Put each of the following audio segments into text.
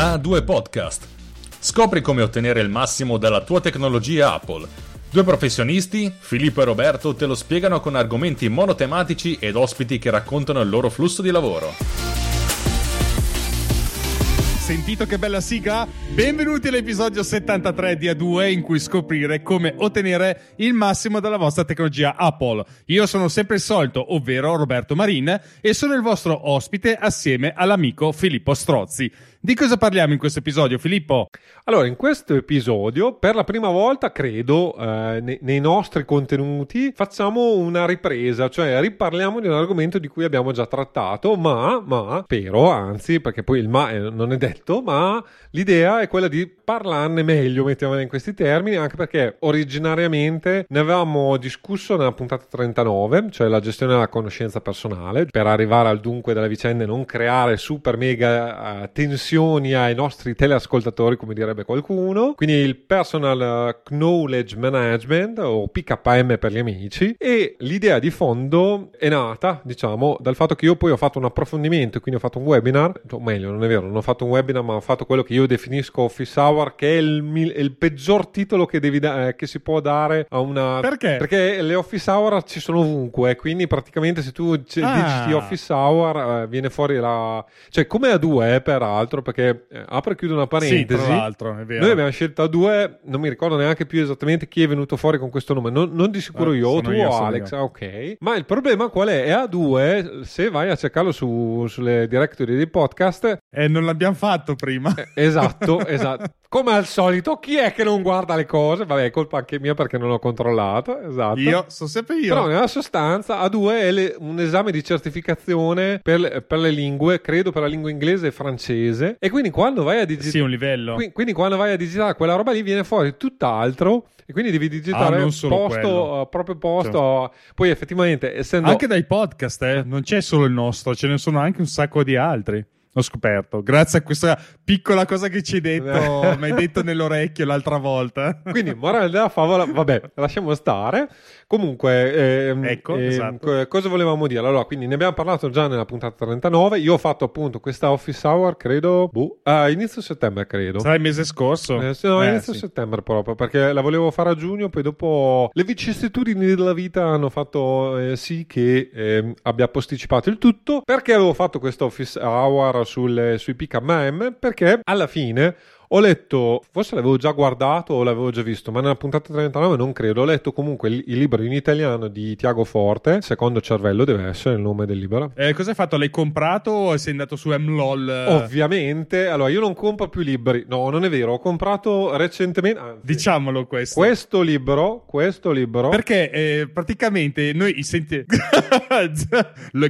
A2 Podcast. Scopri come ottenere il massimo dalla tua tecnologia Apple. Due professionisti, Filippo e Roberto, te lo spiegano con argomenti monotematici ed ospiti che raccontano il loro flusso di lavoro. Sentito che bella sigla? Benvenuti all'episodio 73 di A2 in cui scoprire come ottenere il massimo dalla vostra tecnologia Apple. Io sono sempre il solito, ovvero Roberto Marin, e sono il vostro ospite assieme all'amico Filippo Strozzi. Di cosa parliamo in questo episodio, Filippo? Allora, in questo episodio, per la prima volta, credo, eh, nei, nei, nostri contenuti, facciamo una ripresa, cioè riparliamo di un argomento di cui abbiamo già trattato, ma, ma, spero, anzi, perché poi il ma non è detto, ma l'idea è quella di parlarne meglio, mettiamola in questi termini, anche perché originariamente ne avevamo discusso nella puntata 39, cioè la gestione della conoscenza personale, per arrivare al dunque della vicenda e non creare super mega uh, tensioni tensioni ai nostri teleascoltatori, come direbbe qualcuno. Quindi il Personal Knowledge Management o PKM per gli amici. E l'idea di fondo è nata, diciamo, dal fatto che io poi ho fatto un approfondimento, quindi ho fatto un webinar, o meglio, non è vero, non ho fatto un webinar, ma ho fatto quello che io definisco Office Hour, che è il, il peggior titolo che, da- eh, che, si può dare a una... Perché? Perché le Office Hour ci sono ovunque, quindi praticamente se tu c- ah. digiti Office Hour eh, viene fuori la... cioè come a due, eh, peraltro, altro perché eh, apro e chiudo una parentesi. Sì, tra l'altro, è vero. Noi abbiamo scelto a due, non mi ricordo neanche più esattamente chi è venuto fuori con questo nome, non, non di sicuro eh, io, tu io, o Alex, ah, ok. Ma il problema qual è? È a due, se vai a cercarlo su, sulle directory dei podcast... Eh, non l'abbiamo fatto prima. Eh, esatto, esatto. Come al solito, chi è che non guarda le cose? Vabbè, è colpa anche mia perché non l'ho controllato. Esatto. Io, sono sempre io. Però nella sostanza, A2 è le, un esame di certificazione per, per, le lingue, credo per la lingua inglese e francese. E quindi quando vai a digitare. Sì, un livello. Quindi, quindi, quando vai a digitare quella roba lì viene fuori tutt'altro. E quindi devi digitare ah, posto, uh, proprio posto. Cioè. Poi effettivamente, essendo. Anche dai podcast, eh, non c'è solo il nostro, ce ne sono anche un sacco di altri. Ho scoperto, grazie a questa piccola cosa che ci hai detto, mi hai detto nell'orecchio l'altra volta. Quindi, morale della favola, vabbè, lasciamo stare. Comunque, ehm, ecco, ehm, esatto. cosa volevamo dire? Allora, quindi ne abbiamo parlato già nella puntata 39. Io ho fatto appunto questa office hour, credo, boh, a inizio settembre, credo. Sarà il mese scorso? Eh, no, eh, inizio sì. settembre proprio, perché la volevo fare a giugno, poi dopo le vicissitudini della vita hanno fatto eh, sì che eh, abbia posticipato il tutto. Perché avevo fatto questa office hour sulle, sui PKM? Perché alla fine ho letto, forse l'avevo già guardato o l'avevo già visto, ma nella puntata 39 non credo. Ho letto comunque il, il libro in italiano di Tiago Forte, Secondo cervello deve essere il nome del libro. Eh, cosa hai fatto? L'hai comprato o sei andato su MLOL? Ovviamente, allora io non compro più libri. No, non è vero, ho comprato recentemente... Anzi, Diciamolo questo. Questo libro, questo libro... Perché eh, praticamente noi senti...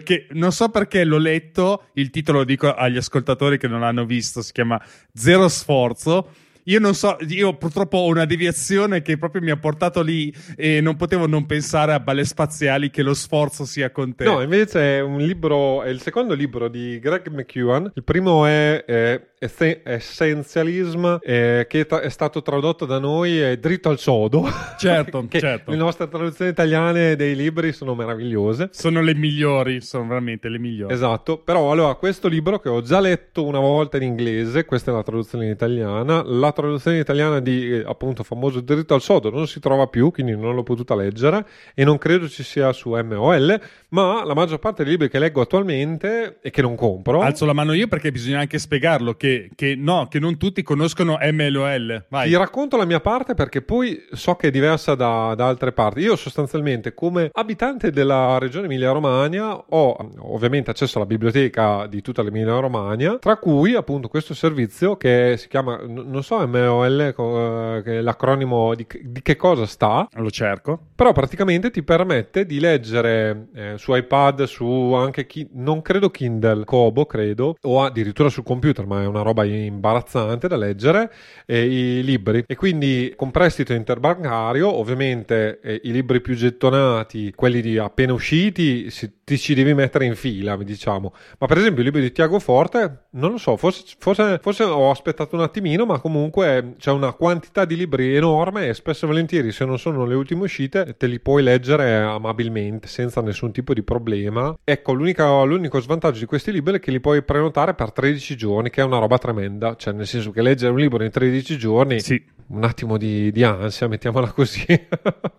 che non so perché l'ho letto, il titolo lo dico agli ascoltatori che non l'hanno visto, si chiama Zero Sforzo sforzo. Io non so, io purtroppo ho una deviazione che proprio mi ha portato lì e non potevo non pensare a balle spaziali che lo sforzo sia con te. No, invece è un libro, è il secondo libro di Greg McEwan. Il primo è, è Essentialism, eh, che è stato tradotto da noi è dritto al sodo. Certo, certo. Le nostre traduzioni italiane dei libri sono meravigliose. Sono le migliori, sono veramente le migliori. Esatto, però allora questo libro che ho già letto una volta in inglese, questa è la traduzione in italiana, la traduzione italiana di eh, appunto famoso dritto al sodo non si trova più, quindi non l'ho potuta leggere e non credo ci sia su MOL, ma la maggior parte dei libri che leggo attualmente e che non compro. Alzo la mano io perché bisogna anche spiegarlo che che, che, no, che non tutti conoscono MLOL. Vai. Ti racconto la mia parte perché poi so che è diversa da, da altre parti. Io sostanzialmente come abitante della regione Emilia-Romagna ho ovviamente accesso alla biblioteca di tutta l'Emilia-Romagna, tra cui appunto questo servizio che si chiama, non so MLOL, eh, che è l'acronimo di, di che cosa sta. Lo cerco. Però praticamente ti permette di leggere eh, su iPad, su anche chi, non credo Kindle, Kobo credo, o addirittura sul computer, ma è una una roba imbarazzante da leggere, eh, i libri. E quindi con prestito interbancario, ovviamente eh, i libri più gettonati, quelli appena usciti, si, ti ci devi mettere in fila, diciamo. Ma per esempio i libri di Tiago Forte, non lo so, forse, forse, forse ho aspettato un attimino, ma comunque c'è una quantità di libri enorme e spesso e volentieri, se non sono le ultime uscite, te li puoi leggere amabilmente, senza nessun tipo di problema. Ecco, l'unico svantaggio di questi libri è che li puoi prenotare per 13 giorni, che è una roba roba tremenda, cioè nel senso che leggere un libro in 13 giorni Sì. Un attimo di, di ansia, mettiamola così.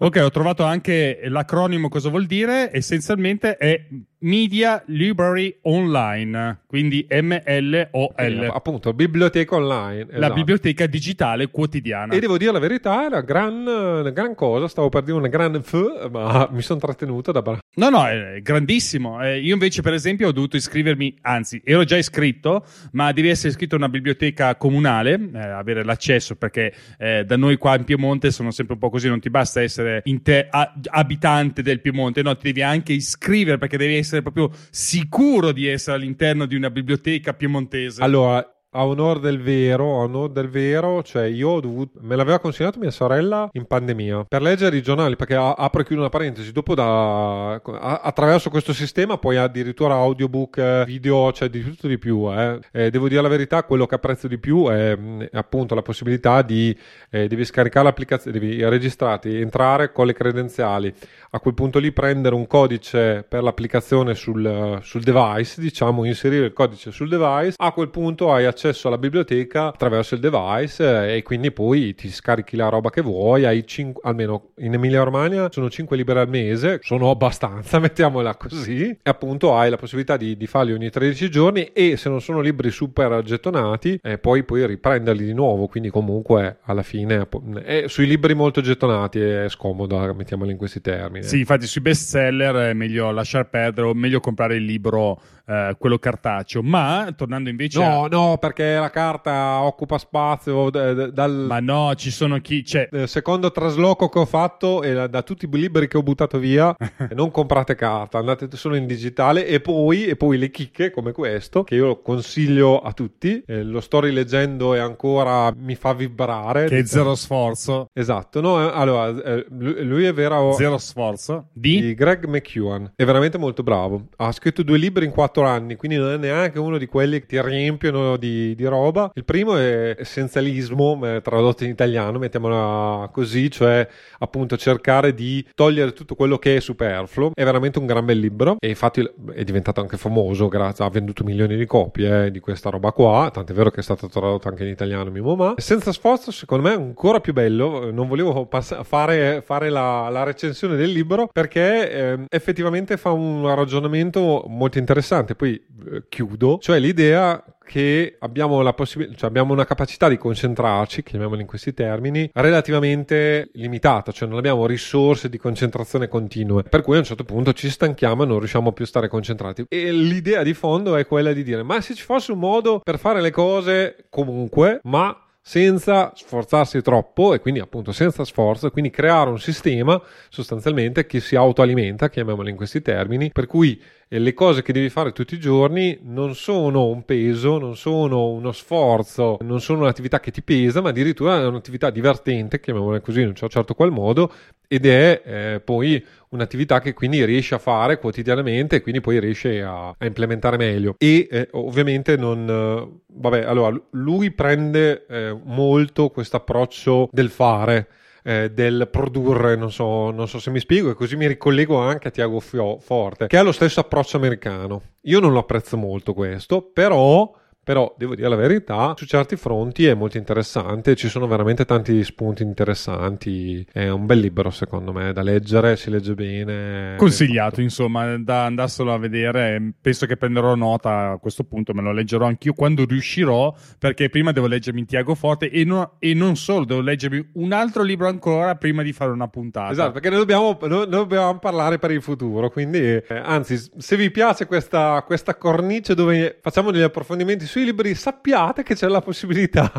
Ok, ho trovato anche l'acronimo cosa vuol dire. Essenzialmente è Media Library Online, quindi MLOL, Eh, appunto, biblioteca online. la esatto. biblioteca digitale quotidiana. E devo dire la verità, è una gran, una gran cosa, stavo per dire una gran f, ma mi sono trattenuto da bra- No, no, è grandissimo. Eh, io invece, per esempio, ho dovuto iscrivermi, anzi, ero già iscritto, ma devi essere iscritto a una biblioteca comunale, eh, avere l'accesso, perché eh, da noi qua in Piemonte sono sempre un po' così, non ti basta essere te- a- abitante del Piemonte, no, ti devi anche iscrivere perché devi essere proprio sicuro di essere all'interno di una biblioteca piemontese. Allora, a onore del vero, a onore del vero, cioè io ho dovuto, me l'aveva consigliato mia sorella in pandemia per leggere i giornali, perché apro e chiudo una parentesi, dopo da, a- attraverso questo sistema poi addirittura audiobook, video, cioè di tutto di più. eh. Eh, devo dire la verità, quello che apprezzo di più è, è appunto la possibilità di, eh, devi scaricare l'applicazione, devi registrarti, entrare con le credenziali, a quel punto lì prendere un codice per l'applicazione sul, sul device, diciamo inserire il codice sul device, a quel punto hai accesso alla biblioteca attraverso il device eh, e quindi poi ti scarichi la roba che vuoi, hai cin- almeno in Emilia Romagna sono 5 libri al mese, sono abbastanza, mettiamola così, e appunto hai la possibilità di, di farli ogni 13 giorni e se non sono libri super gettonati eh, poi puoi riprenderli di nuovo, quindi comunque alla fine eh, sui libri molto gettonati è scomodo, mettiamoli in questi termini. Sì, infatti sui bestseller è meglio lasciar perdere o meglio comprare il libro, eh, quello cartaceo. Ma tornando invece a... No, no, perché la carta occupa spazio d- d- dal Ma no, ci sono chi... Cioè, eh, secondo trasloco che ho fatto e da, tutti i libri che ho buttato via, non comprate carta, andate solo in digitale e poi, e poi le chicche come questo, che io consiglio a tutti, eh, lo sto rileggendo e ancora mi fa vibrare. che è zero sforzo. Esatto, no, eh, allora, lui, lui è vero... Zero sforzo. Di... di Greg McEwan è veramente molto bravo ha scritto due libri in quattro anni quindi non è neanche uno di quelli che ti riempiono di, di roba. Il primo è essenzialismo eh, tradotto in italiano mettiamola così cioè appunto cercare di togliere tutto quello che è superfluo. È veramente un gran bel libro e infatti è diventato anche famoso grazie ha venduto milioni di copie eh, di questa roba qua. Tant'è vero che è stato tradotto anche in italiano Mimo Ma. Senza sforzo secondo me è ancora più bello. Non volevo pass- fare, fare la, la recensione del libro perché ehm, effettivamente fa un ragionamento molto interessante. Poi eh, chiudo, cioè l'idea che abbiamo la possibilità, cioè abbiamo una capacità di concentrarci, chiamiamoli in questi termini, relativamente limitata, cioè non abbiamo risorse di concentrazione continue, per cui a un certo punto ci stanchiamo e non riusciamo più a stare concentrati. E l'idea di fondo è quella di dire: ma se ci fosse un modo per fare le cose comunque, ma senza sforzarsi troppo e quindi appunto senza sforzo quindi creare un sistema sostanzialmente che si autoalimenta, chiamiamolo in questi termini, per cui le cose che devi fare tutti i giorni non sono un peso, non sono uno sforzo, non sono un'attività che ti pesa, ma addirittura è un'attività divertente, chiamiamola così in un certo qual modo, ed è eh, poi un'attività che quindi riesci a fare quotidianamente e quindi poi riesci a, a implementare meglio. E eh, ovviamente non... eh, vabbè, allora lui prende eh, molto questo approccio del fare. Eh, del produrre, non so, non so se mi spiego, e così mi ricollego anche a Tiago Forte, che ha lo stesso approccio americano. Io non lo apprezzo molto questo, però però devo dire la verità, su certi fronti è molto interessante, ci sono veramente tanti spunti interessanti, è un bel libro secondo me da leggere, si legge bene. Consigliato, insomma, da andarselo a vedere. Penso che prenderò nota a questo punto, me lo leggerò anch'io quando riuscirò, perché prima devo leggermi Tiago Forte e, no- e non solo, devo leggermi un altro libro ancora prima di fare una puntata. Esatto, perché noi dobbiamo, noi dobbiamo parlare per il futuro, quindi eh, anzi, se vi piace questa, questa cornice dove facciamo degli approfondimenti sui libri, sappiate che c'è la possibilità.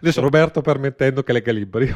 Adesso Roberto permettendo che legga libri.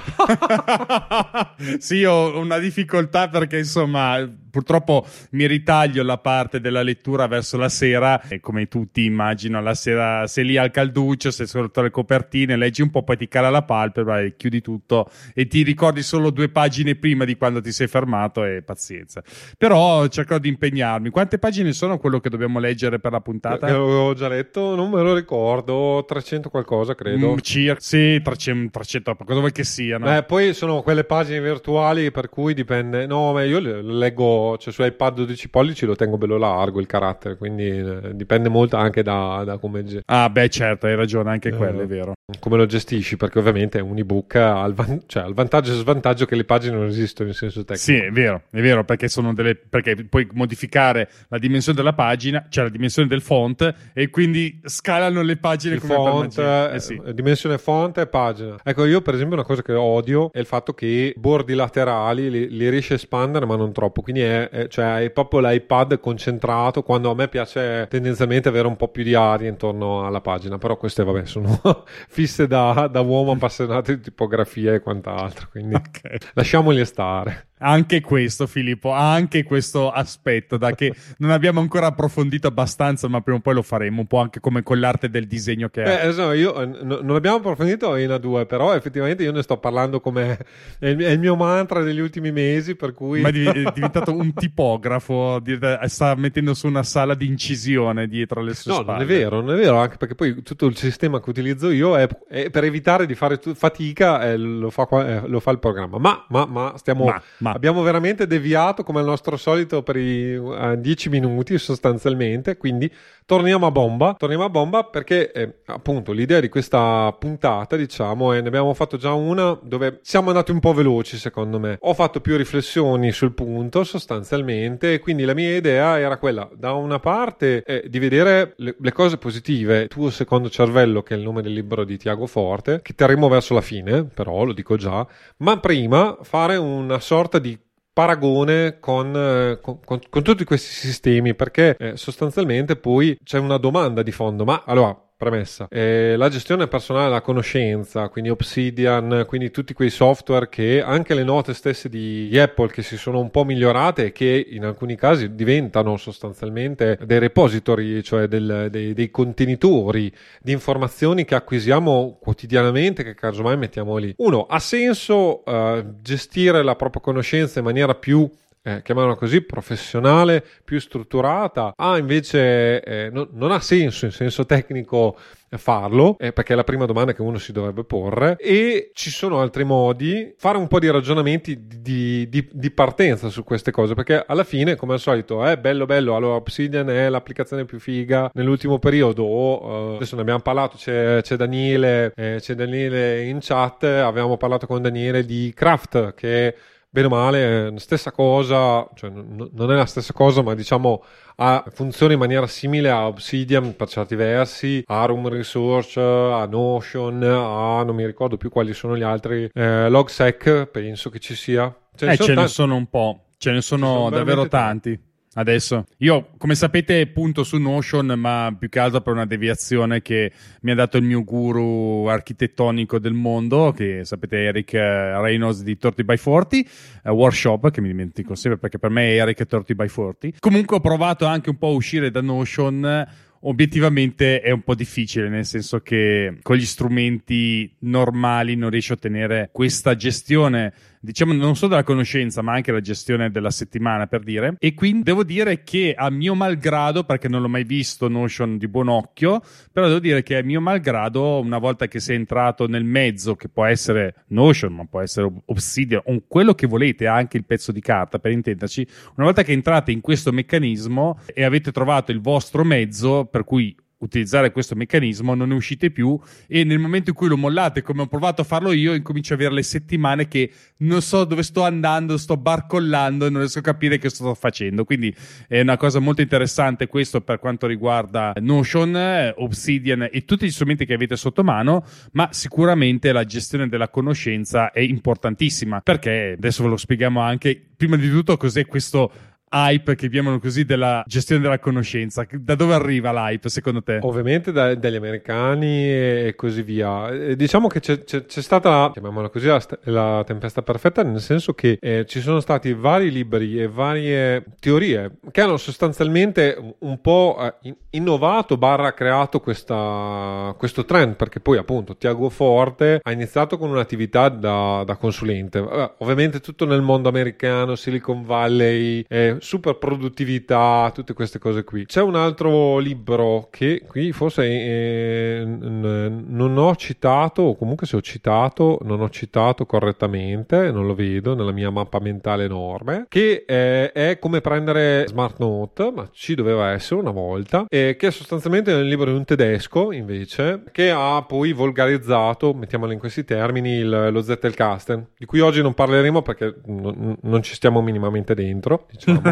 sì, ho una difficoltà perché insomma purtroppo mi ritaglio la parte della lettura verso la sera e come tutti immagino la sera sei lì al calduccio, sei sotto le copertine, leggi un po', poi ti cala la palpebra e chiudi tutto e ti ricordi solo due pagine prima di quando ti sei fermato e pazienza. Però cercherò di impegnarmi. Quante pagine sono quello che dobbiamo leggere per la puntata? Che avevo già letto, non me lo ricordo, 300 qualcosa credo. Mm, circa, sì, 300, 300, cosa vuoi che siano? Eh, poi sono quelle pagine virtuali per cui dipende. No, ma io le- leggo tengo, cioè su iPad 12 pollici lo tengo bello largo il carattere, quindi eh, dipende molto anche da, da come... Ah beh certo, hai ragione, anche quello è vero. Come lo gestisci, perché ovviamente un ebook ha il, van- cioè, il vantaggio e svantaggio che le pagine non esistono in senso tecnico. Sì, è vero, è vero, perché, sono delle, perché puoi modificare la dimensione della pagina, cioè la dimensione del font, e quindi scalano le pagine il come font, magia. Eh sì. eh, dimensione font e pagina. Ecco, io per esempio una cosa che odio è il fatto che bordi laterali li, li riesci a espandere ma non troppo, quindi è, è, cioè, è proprio l'iPad concentrato quando a me piace tendenzialmente avere un po' più di aria intorno alla pagina, però queste vabbè sono fisse da, da uomo appassionato di tipografia e quant'altro, quindi Ok. lasciamoli stare. Anche questo, Filippo, anche questo aspetto, da che non abbiamo ancora approfondito abbastanza, ma prima o poi lo faremo, un po' anche come con l'arte del disegno che è. Eh, so, io eh, n- non abbiamo approfondito in A2, però effettivamente io ne sto parlando come è il, è il mio mantra degli ultimi mesi, per cui Ma è div- è diventato un tipografo, di- sta mettendo su una sala di incisione dietro le sue No, spalle. non è vero, non è vero, anche perché poi tutto il sistema che utilizzo io è, è per evitare di fare fatica, eh, lo, fa eh, lo fa il programma. Ma, ma, ma stiamo, Ma, ma. abbiamo veramente deviato come al nostro solito per i 10 minuti sostanzialmente, quindi torniamo a bomba, torniamo a bomba perché eh, appunto l'idea di questa puntata, diciamo, è ne abbiamo fatto già una dove siamo andati un po' veloci secondo me. Ho fatto più riflessioni sul punto sostanzialmente, quindi la mia idea era quella da una parte eh, di vedere le, le cose positive, tuo secondo cervello che è il nome del libro di Tiago Forte, che terremo verso la fine, però lo dico già, ma prima fare una sorta di paragone con, eh, con- con- con tutti questi sistemi perché eh, sostanzialmente poi c'è una domanda di fondo ma allora premessa. Eh, la gestione personale della conoscenza quindi Obsidian quindi tutti quei software che anche le note stesse di Apple che si sono un po' migliorate e che in alcuni casi diventano sostanzialmente dei repository cioè del- dei, dei contenitori di informazioni che acquisiamo quotidianamente che casomai mettiamo lì. Uno ha senso eh, gestire la propria conoscenza in maniera più eh, chiamiamola così, professionale, più strutturata, ha invece, eh, no- non ha senso in senso tecnico eh, farlo, eh, perché è la prima domanda che uno si dovrebbe porre, e ci sono altri modi, fare un po' di ragionamenti di, di- di partenza su queste cose, perché alla fine, come al solito, è bello bello, allora Obsidian è l'applicazione più figa nell'ultimo periodo, eh, adesso ne abbiamo parlato, c'è, c'è Daniele, eh, c'è Daniele in chat, avevamo parlato con Daniele di Craft, che bene o male, stessa cosa, cioè n- non è la stessa cosa, ma diciamo ha, funziona in maniera simile a Obsidian per certi versi, a Room Resource, a Notion, a non mi ricordo più quali sono gli altri, eh, Logsec, penso che ci sia. Ce ne Eh, sono ce ne tanti. sono un po', ce ne sono, sono davvero veramente tanti. Adesso, io come sapete punto su Notion, ma più che altro per una deviazione che mi ha dato il mio guru architettonico del mondo, che sapete Eric eh, Reynolds di 30 by 40, eh, Workshop, che mi dimentico sempre perché per me è Eric 30 by 40. Comunque ho provato anche un po' a uscire da Notion obiettivamente è un po' difficile, nel senso che con gli strumenti normali non riesci a ottenere questa gestione, diciamo non solo della conoscenza, ma anche la gestione della settimana, per dire. E quindi devo dire che a mio malgrado, perché non l'ho mai visto Notion di buon occhio, però devo dire che a mio malgrado, una volta che sei entrato nel mezzo, che può essere Notion, ma può essere Obsidian, o quello che volete, anche il pezzo di carta, per intenderci, una volta che entrate in questo meccanismo e avete trovato il vostro mezzo, per cui utilizzare questo meccanismo non ne uscite più e nel momento in cui lo mollate come ho provato a farlo io incomincio a avere le settimane che non so dove sto andando sto barcollando e non riesco a capire che sto facendo. Quindi è una cosa molto interessante questo per quanto riguarda Notion, eh, Obsidian e tutti gli strumenti che avete sotto mano ma sicuramente la gestione della conoscenza è importantissima perché adesso ve lo spieghiamo anche prima di tutto cos'è questo hype che chiamano così della gestione della conoscenza. Da dove arriva l'hype secondo te? Ovviamente da- dagli americani e così via. Eh, Diciamo che c'è, c'è- c'è stata, chiamiamola così, la, la tempesta perfetta, nel senso che eh, ci sono stati vari libri e varie teorie che hanno sostanzialmente un- po' eh, in- innovato barra creato questa- questo trend, perché poi appunto Tiago Forte ha iniziato con un'attività da, da consulente. Ovviamente tutto nel mondo americano, Silicon Valley, eh, super produttività, tutte queste cose qui. C'è un altro libro che qui forse eh, non ho citato, o comunque se ho citato, non ho citato correttamente, non lo vedo nella mia mappa mentale enorme, che eh, è come prendere Smart Note, ma ci doveva essere una volta, che è sostanzialmente un libro di un tedesco invece, che ha poi volgarizzato, mettiamolo in questi termini, il, lo Zettelkasten, di cui oggi non parleremo perché non, non ci stiamo minimamente dentro, diciamo.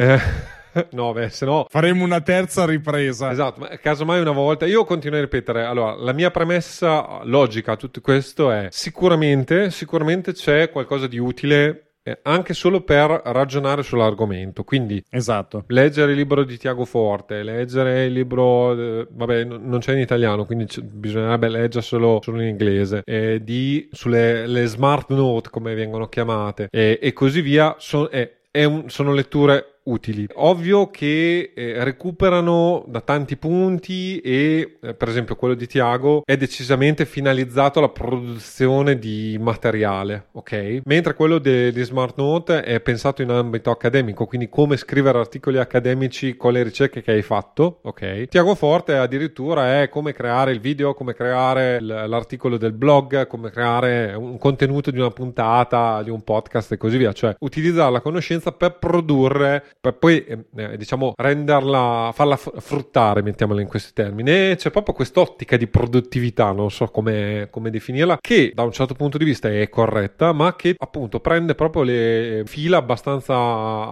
Eh, no, beh, se no... Faremo una terza ripresa. Esatto, ma casomai una volta... Io continuo a ripetere, allora, la mia premessa logica a tutto questo è sicuramente, sicuramente c'è qualcosa di utile eh, anche solo per ragionare sull'argomento. Quindi, esatto. leggere il libro di Tiago Forte, leggere il libro, eh, vabbè, non c'è in italiano, quindi bisognerebbe leggere solo, in inglese, eh, di, sulle smart note, come vengono chiamate, e così via. So, è un, sono letture utili. Ovvio che eh, recuperano da tanti punti e eh, per esempio quello di Tiago è decisamente finalizzato alla produzione di materiale, ok? Mentre quello di Smart Note è pensato in ambito accademico, quindi come scrivere articoli accademici con le ricerche che hai fatto, ok? Tiago Forte addirittura è come creare il video, come creare l'articolo del blog, come creare un contenuto di una puntata, di un podcast e così via, cioè utilizzare la conoscenza per produrre per poi eh, eh, diciamo renderla, farla fruttare, mettiamola in questi termini. E c'è proprio quest'ottica di produttività, non so come, come definirla, che da un certo punto di vista è corretta, ma che appunto prende proprio le fila abbastanza,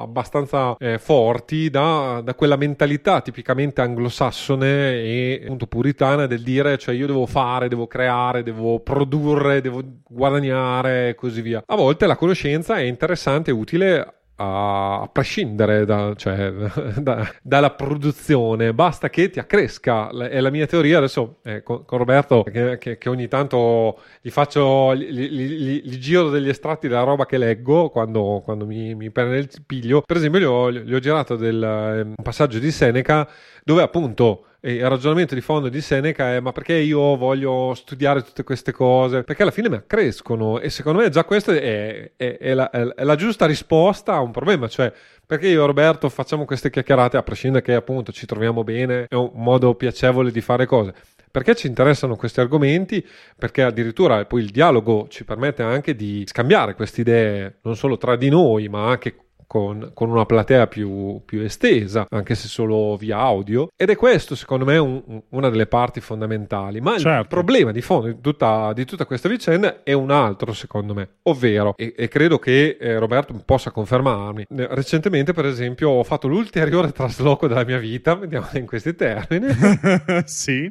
abbastanza eh, forti da, da, quella mentalità tipicamente anglosassone e appunto puritana del dire cioè io devo fare, devo creare, devo produrre, devo guadagnare e così via. A volte la conoscenza è interessante e utile a prescindere da, cioè, da, dalla produzione, basta che ti accresca. È la mia teoria. Adesso eh, con, con, Roberto, che, che, che, ogni tanto gli faccio, gli, giro degli estratti della roba che leggo quando, quando mi, mi, prende il piglio. Per esempio, gli ho, gli ho girato del, um, un passaggio di Seneca dove appunto il ragionamento di fondo di Seneca è ma perché io voglio studiare tutte queste cose? Perché alla fine mi accrescono e secondo me già questa è, è, è, la, è, la, giusta risposta a un problema, cioè perché io e Roberto facciamo queste chiacchierate a prescindere che appunto ci troviamo bene, è un modo piacevole di fare cose. Perché ci interessano questi argomenti? Perché addirittura poi il dialogo ci permette anche di scambiare queste idee non solo tra di noi, ma anche con, con una platea più, più, estesa, anche se solo via audio. Ed è questo, secondo me, un, una delle parti fondamentali. Ma certo. il problema di fondo di tutta, di tutta, questa vicenda è un altro, secondo me, ovvero, e, e credo che eh, Roberto possa confermarmi. Recentemente, per esempio, ho fatto l'ulteriore trasloco della mia vita, vediamo in questi termini. sì.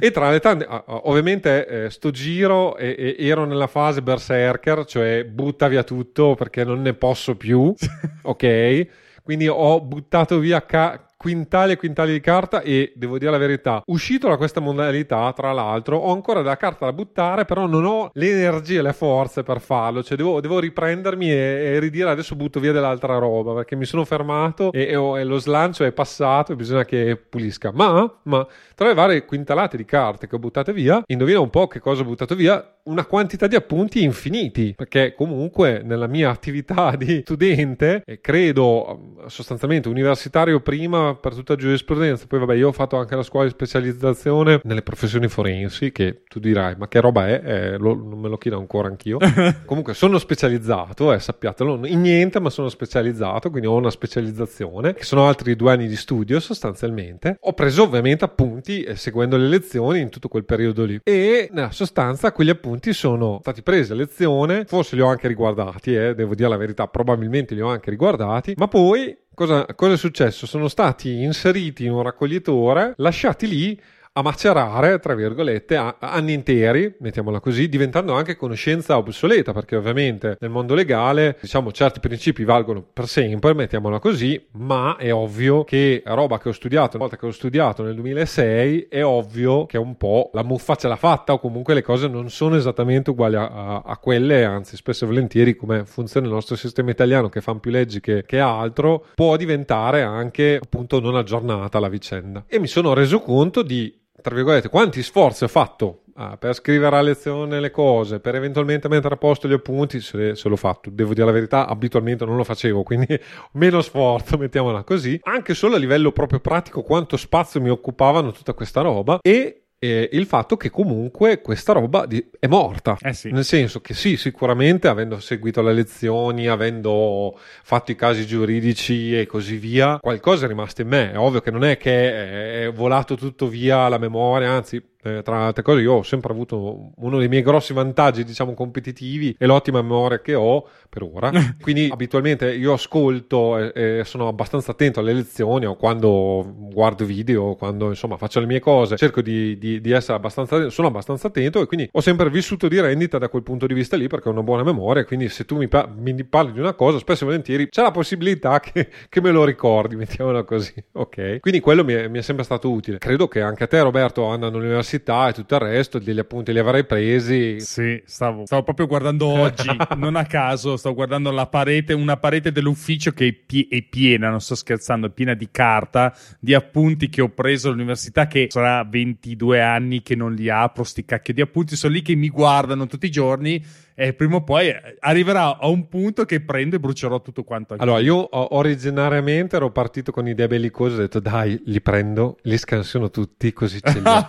e tra le tante, ovviamente, eh, sto giro e ero nella fase berserker, cioè butta via tutto perché non ne posso più più, ok? Quindi ho buttato via ca- quintali e quintali di carta e devo dire la verità, uscito da questa modalità, tra l'altro, ho ancora della carta da buttare, però non ho le energie e le forze per farlo, cioè devo, devo riprendermi e, e, ridire adesso butto via dell'altra roba perché mi sono fermato e, e, ho, e, lo slancio è passato e bisogna che pulisca. Ma, ma tra le varie quintalate di carte che ho buttate via, indovina un po' che cosa ho buttato via? Una quantità di appunti infiniti, perché comunque nella mia attività di studente, e credo sostanzialmente universitario prima per tutta giurisprudenza. Poi, vabbè, io ho fatto anche la scuola di specializzazione nelle professioni forensi, che tu dirai, ma che roba è? Eh, lo, non me lo chiedo ancora anch'io. Comunque, sono specializzato, eh, sappiatelo, in niente, ma sono specializzato, quindi ho una specializzazione, che sono altri due anni di studio sostanzialmente. Ho preso ovviamente appunti eh, seguendo le lezioni in tutto quel periodo lì. E nella sostanza, quegli appunti sono stati presi a lezione, forse li ho anche riguardati, eh, devo dire la verità, probabilmente li ho anche riguardati, ma poi Cosa, cosa, è successo? Sono stati inseriti in un raccoglitore, lasciati lì a macerare, tra virgolette, anni interi, mettiamola così, diventando anche conoscenza obsoleta, perché ovviamente nel mondo legale, diciamo, certi principi valgono per sempre, mettiamola così, ma è ovvio che roba che ho studiato, una volta che ho studiato nel 2006, è ovvio che un po' la muffa ce l'ha fatta, o comunque le cose non sono esattamente uguali a, a, a quelle, anzi spesso e volentieri come funziona il nostro sistema italiano, che fanno più leggi che, che altro, può diventare anche appunto non aggiornata la vicenda. E mi sono reso conto di tra virgolette, quanti sforzi ho fatto ah, per scrivere a lezione le cose, per eventualmente mettere a posto gli appunti, se, se l'ho fatto. Devo dire la verità, abitualmente non lo facevo, quindi meno sforzo, mettiamola così. Anche solo a livello proprio pratico, quanto spazio mi occupavano tutta questa roba e eh, il fatto che comunque questa roba di- è morta. Eh sì. Nel senso che sì, sicuramente avendo seguito le lezioni, avendo fatto i casi giuridici e così via, qualcosa è rimasto in me. È ovvio che non è che è volato tutto via la memoria, anzi eh, tra altre cose, io ho sempre avuto uno dei miei grossi vantaggi, diciamo, competitivi è l'ottima memoria che ho per ora. Quindi, abitualmente io ascolto e, e, sono abbastanza attento alle lezioni o quando guardo video, quando insomma faccio le mie cose, cerco di, di, di essere abbastanza, sono abbastanza attento e quindi ho sempre vissuto di rendita da quel punto di vista lì perché ho una buona memoria. Quindi, se tu mi, pa- mi parli di una cosa, spesso e volentieri c'è la possibilità che, che me lo ricordi, mettiamola così, ok? Quindi, quello mi è, mi è sempre stato utile. Credo che anche a te, Roberto, andando all'università università e tutto il resto, degli appunti li avrei presi. Sì, stavo, stavo proprio guardando oggi, non a caso, stavo guardando la parete, una parete dell'ufficio che è, pie- è, piena, non sto scherzando, è piena di carta, di appunti che ho preso all'università che sarà 22 anni che non li apro, sti cacchio di appunti, sono lì che mi guardano tutti i giorni e prima o poi arriverà a un punto che prendo e brucerò tutto quanto. Allora, io originariamente ero partito con idee bellicose, ho detto dai, li prendo, li scansiono tutti, così ce li ho.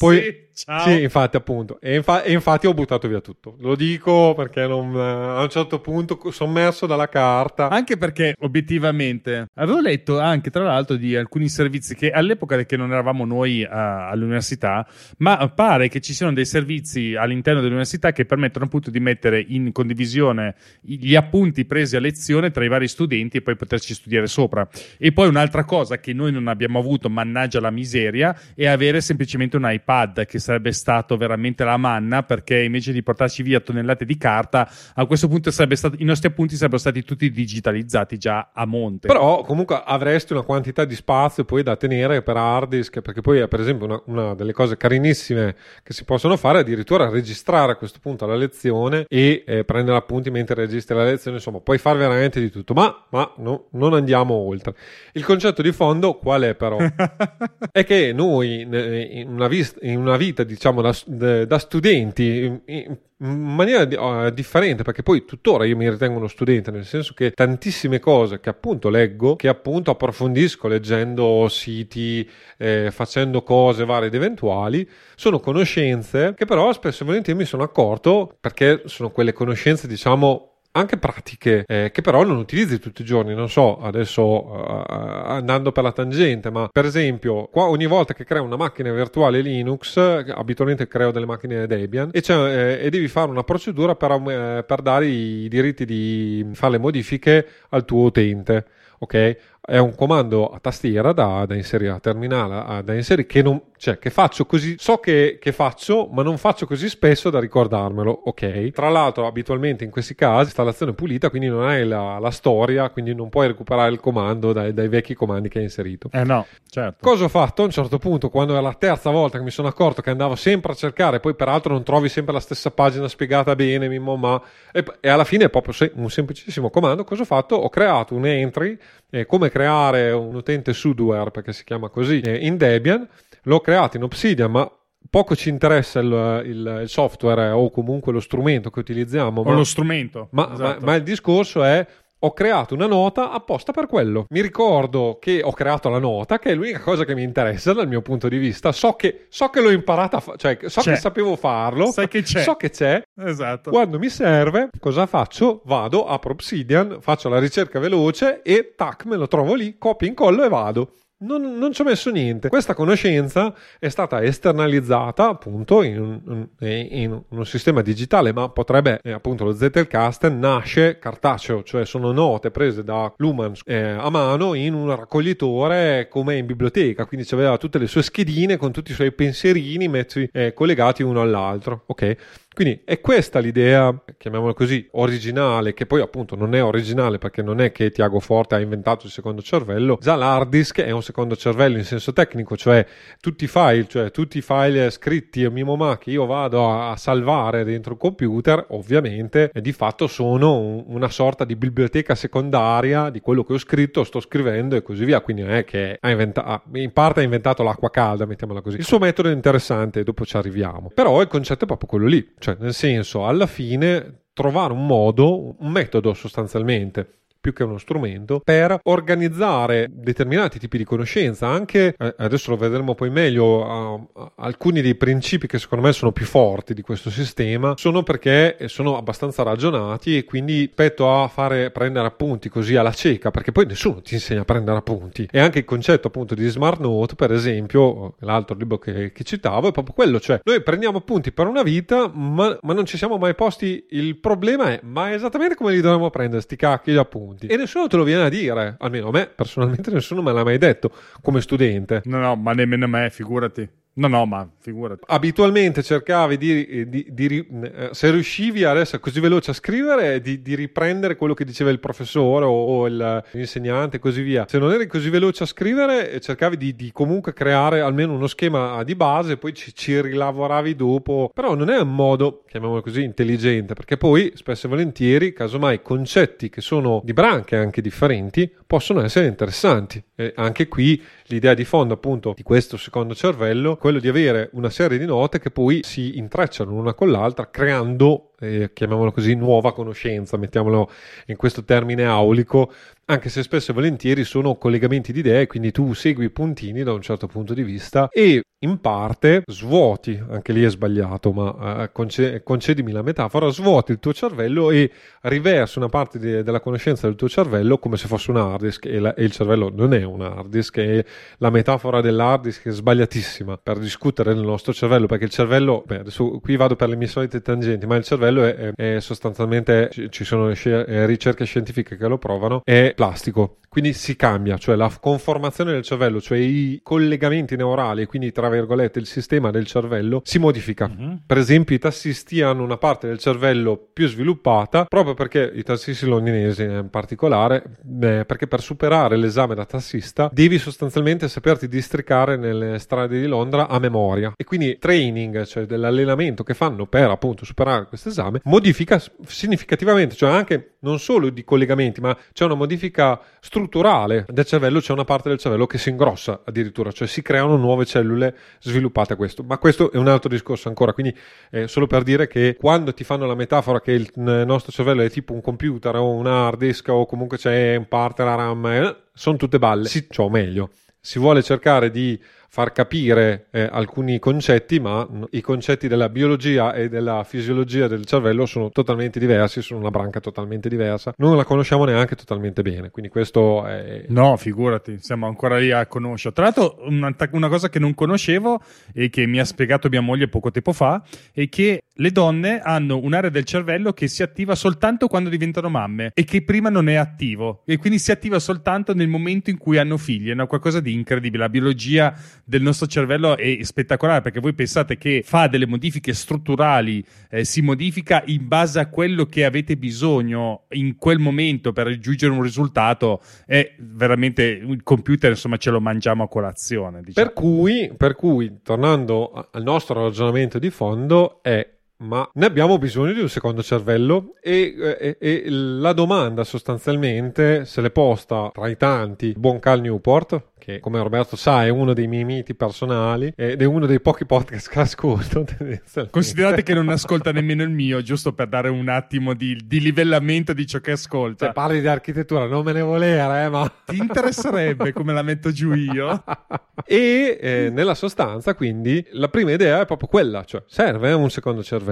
poi, sì Ciao. Sì, infatti, appunto. E, infa- e, infatti ho buttato via tutto. Lo dico perché non, a un certo punto sommerso dalla carta. Anche perché, obiettivamente, avevo letto anche, tra l'altro, di alcuni servizi che all'epoca che non eravamo noi uh, all'università, ma pare che ci siano dei servizi all'interno dell'università che permettono appunto di mettere in condivisione gli appunti presi a lezione tra i vari studenti e poi poterci studiare sopra. E poi un'altra cosa che noi non abbiamo avuto, mannaggia la miseria, è avere semplicemente un iPad che sarebbe stato veramente la manna perché invece di portarci via tonnellate di carta, a questo punto stato, i nostri appunti sarebbero stati tutti digitalizzati già a monte. Però comunque avresti una quantità di spazio poi da tenere per hard disk, perché poi per esempio una, una delle cose carinissime che si possono fare è addirittura registrare a questo punto la lezione e eh, prendere appunti mentre registri la lezione, insomma puoi fare veramente di tutto, ma, ma no, non andiamo oltre. Il concetto di fondo qual è però? è che noi in una, vis- in una vita vita, diciamo, da, da studenti in maniera uh, differente, perché poi tuttora io mi ritengo uno studente, nel senso che tantissime cose che appunto leggo, che appunto approfondisco leggendo siti, eh, facendo cose varie ed eventuali, sono conoscenze che però spesso e volentieri mi sono accorto, perché sono quelle conoscenze, diciamo, anche pratiche eh, che però non utilizzi tutti i giorni. Non so, adesso uh, andando per la tangente, ma per esempio, qua ogni volta che creo una macchina virtuale Linux, abitualmente creo delle macchine Debian e, eh, e devi fare una procedura per, eh, per dare i diritti di fare le modifiche al tuo utente. Ok, è un comando a tastiera da, da inserire a terminale da inserire che, non, cioè, che faccio così so che, che, faccio ma non faccio così spesso da ricordarmelo ok? Tra l'altro abitualmente in questi casi installazione pulita quindi non hai la, la storia quindi non puoi recuperare il comando dai, dai, vecchi comandi che hai inserito. Eh no certo. Cosa ho fatto? A un certo punto quando è la terza volta che mi sono accorto che andavo sempre a cercare poi peraltro non trovi sempre la stessa pagina spiegata bene mimmo ma e, e alla fine è proprio se, un semplicissimo comando cosa ho fatto? Ho creato un entry eh, come creare un utente sudoer, perché si chiama così, eh, in Debian. L'ho creato in Obsidian, ma poco ci interessa il, il, il, software o comunque lo strumento che utilizziamo. O ma, lo strumento. Ma, esatto. ma, ma, il discorso è ho creato una nota apposta per quello. Mi ricordo che ho creato la nota, che è l'unica cosa che mi interessa dal mio punto di vista. So che, so che l'ho imparata, fa- cioè so c'è. che sapevo farlo. Sai che c'è. So che c'è. Esatto. Quando mi serve, cosa faccio? Vado, apro Obsidian, faccio la ricerca veloce e tac, me lo trovo lì, copio, incollo e vado. Non, non, ci ho messo niente. Questa conoscenza è stata esternalizzata appunto in un, in un sistema digitale, ma potrebbe, eh, appunto, lo Zettelcast nasce cartaceo, cioè sono note prese da Lumans eh, a mano in un raccoglitore come in biblioteca, quindi aveva tutte le sue schedine con tutti i suoi pensierini messi, eh, collegati uno all'altro. Ok? Quindi è questa l'idea, chiamiamola così, originale, che poi appunto non è originale perché non è che Tiago Forte ha inventato il secondo cervello, già l'hard disk è un secondo cervello in senso tecnico, cioè tutti i file, cioè tutti i file scritti a Mimoma che io vado a, salvare dentro il computer, ovviamente di fatto sono un, una sorta di biblioteca secondaria di quello che ho scritto, sto scrivendo e così via, quindi non è che ha inventato, in parte ha inventato l'acqua calda, mettiamola così. Il suo metodo è interessante, dopo ci arriviamo, però il concetto è proprio quello lì, cioè nel senso alla fine trovare un modo, un metodo sostanzialmente più che uno strumento per organizzare determinati tipi di conoscenza. Anche eh, adesso lo vedremo poi meglio. Uh, alcuni dei principi che secondo me sono più forti di questo sistema sono perché sono abbastanza ragionati e quindi rispetto a fare prendere appunti così alla cieca, perché poi nessuno ti insegna a prendere appunti. E anche il concetto appunto di smart note, per esempio, l'altro libro che, che citavo, è proprio quello, cioè noi prendiamo appunti per una vita, ma, ma non ci siamo mai posti il problema è ma esattamente come li dovremmo prendere sti cacchi di appunti punti. E nessuno te lo viene a dire, almeno a me personalmente nessuno me l'ha mai detto come studente. No, no, ma nemmeno a me, figurati. No, no, ma figurati. Abitualmente cercavi di, di, di, di eh, se riuscivi a essere così veloce a scrivere, di, riprendere quello che diceva il professore o, o il, l'insegnante e così via. Se non eri così veloce a scrivere, eh, cercavi di, comunque creare almeno uno schema di base, poi ci, ci rilavoravi dopo. Però non è un modo, chiamiamolo così, intelligente, perché poi spesso e volentieri, casomai, concetti che sono di branche anche differenti possono essere interessanti. E anche qui l'idea di fondo, appunto, di questo secondo cervello quello di avere una serie di note che poi si intrecciano l'una con l'altra creando eh, chiamiamolo così, nuova conoscenza, mettiamolo in questo termine aulico, anche se spesso e volentieri sono collegamenti di idee, quindi tu segui i puntini da un certo punto di vista e in parte svuoti, anche lì è sbagliato, ma eh, conce- concedimi la metafora, svuoti il tuo cervello e riversi una parte de- della conoscenza del tuo cervello come se fosse un hard disk e, la- e, il cervello non è un hard disk, è la metafora dell'hard disk è sbagliatissima per discutere nel nostro cervello, perché il cervello, beh, adesso qui vado per le mie solite tangenti, ma il cervello è, è, è sostanzialmente, ci sono eh, ricerche scientifiche che lo provano, è plastico. Quindi si cambia, cioè la conformazione del cervello, cioè i collegamenti neurali, quindi tra virgolette il sistema del cervello, si modifica. Mm-hmm. Per esempio i tassisti hanno una parte del cervello più sviluppata, proprio perché i tassisti londinesi in particolare, eh, perché per superare l'esame da tassista devi sostanzialmente saperti districare nelle strade di Londra a memoria. E quindi training, cioè dell'allenamento che fanno per appunto superare questo esame, modifica significativamente, cioè anche non solo di collegamenti, ma c'è una modifica strutturale strutturale del cervello c'è una parte del cervello che si ingrossa addirittura, cioè si creano nuove cellule sviluppate a questo. Ma questo è un altro discorso ancora, quindi eh, solo per dire che quando ti fanno la metafora che il nostro cervello è tipo un computer o un hard disk o comunque c'è in parte la RAM, eh, sono tutte balle. Si, cioè, meglio, si vuole cercare di far capire eh, alcuni concetti, ma i concetti della biologia e della fisiologia del cervello sono totalmente diversi, sono una branca totalmente diversa, non la conosciamo neanche totalmente bene, quindi questo è... No, figurati, siamo ancora lì a conoscere. Tra l'altro una, una cosa che non conoscevo e che mi ha spiegato mia moglie poco tempo fa è che le donne hanno un'area del cervello che si attiva soltanto quando diventano mamme e che prima non è attivo e quindi si attiva soltanto nel momento in cui hanno figli, è una qualcosa di incredibile. La biologia del nostro cervello è spettacolare perché voi pensate che fa delle modifiche strutturali, eh, si modifica in base a quello che avete bisogno in quel momento per raggiungere un risultato, è veramente il computer insomma ce lo mangiamo a colazione. Diciamo. Per, cui, per cui, tornando al nostro ragionamento di fondo, è ma ne abbiamo bisogno di un secondo cervello e, e, e, la domanda sostanzialmente se l'è posta tra i tanti buon Cal Newport che come Roberto sa è uno dei miei miti personali ed è uno dei pochi podcast che ascolto. Considerate che non ascolta nemmeno il mio, giusto per dare un attimo di, di livellamento di ciò che ascolta. Se parli di architettura non me ne volere, eh, ma... Ti interesserebbe come la metto giù io? e eh, nella sostanza, quindi, la prima idea è proprio quella, cioè serve un secondo cervello?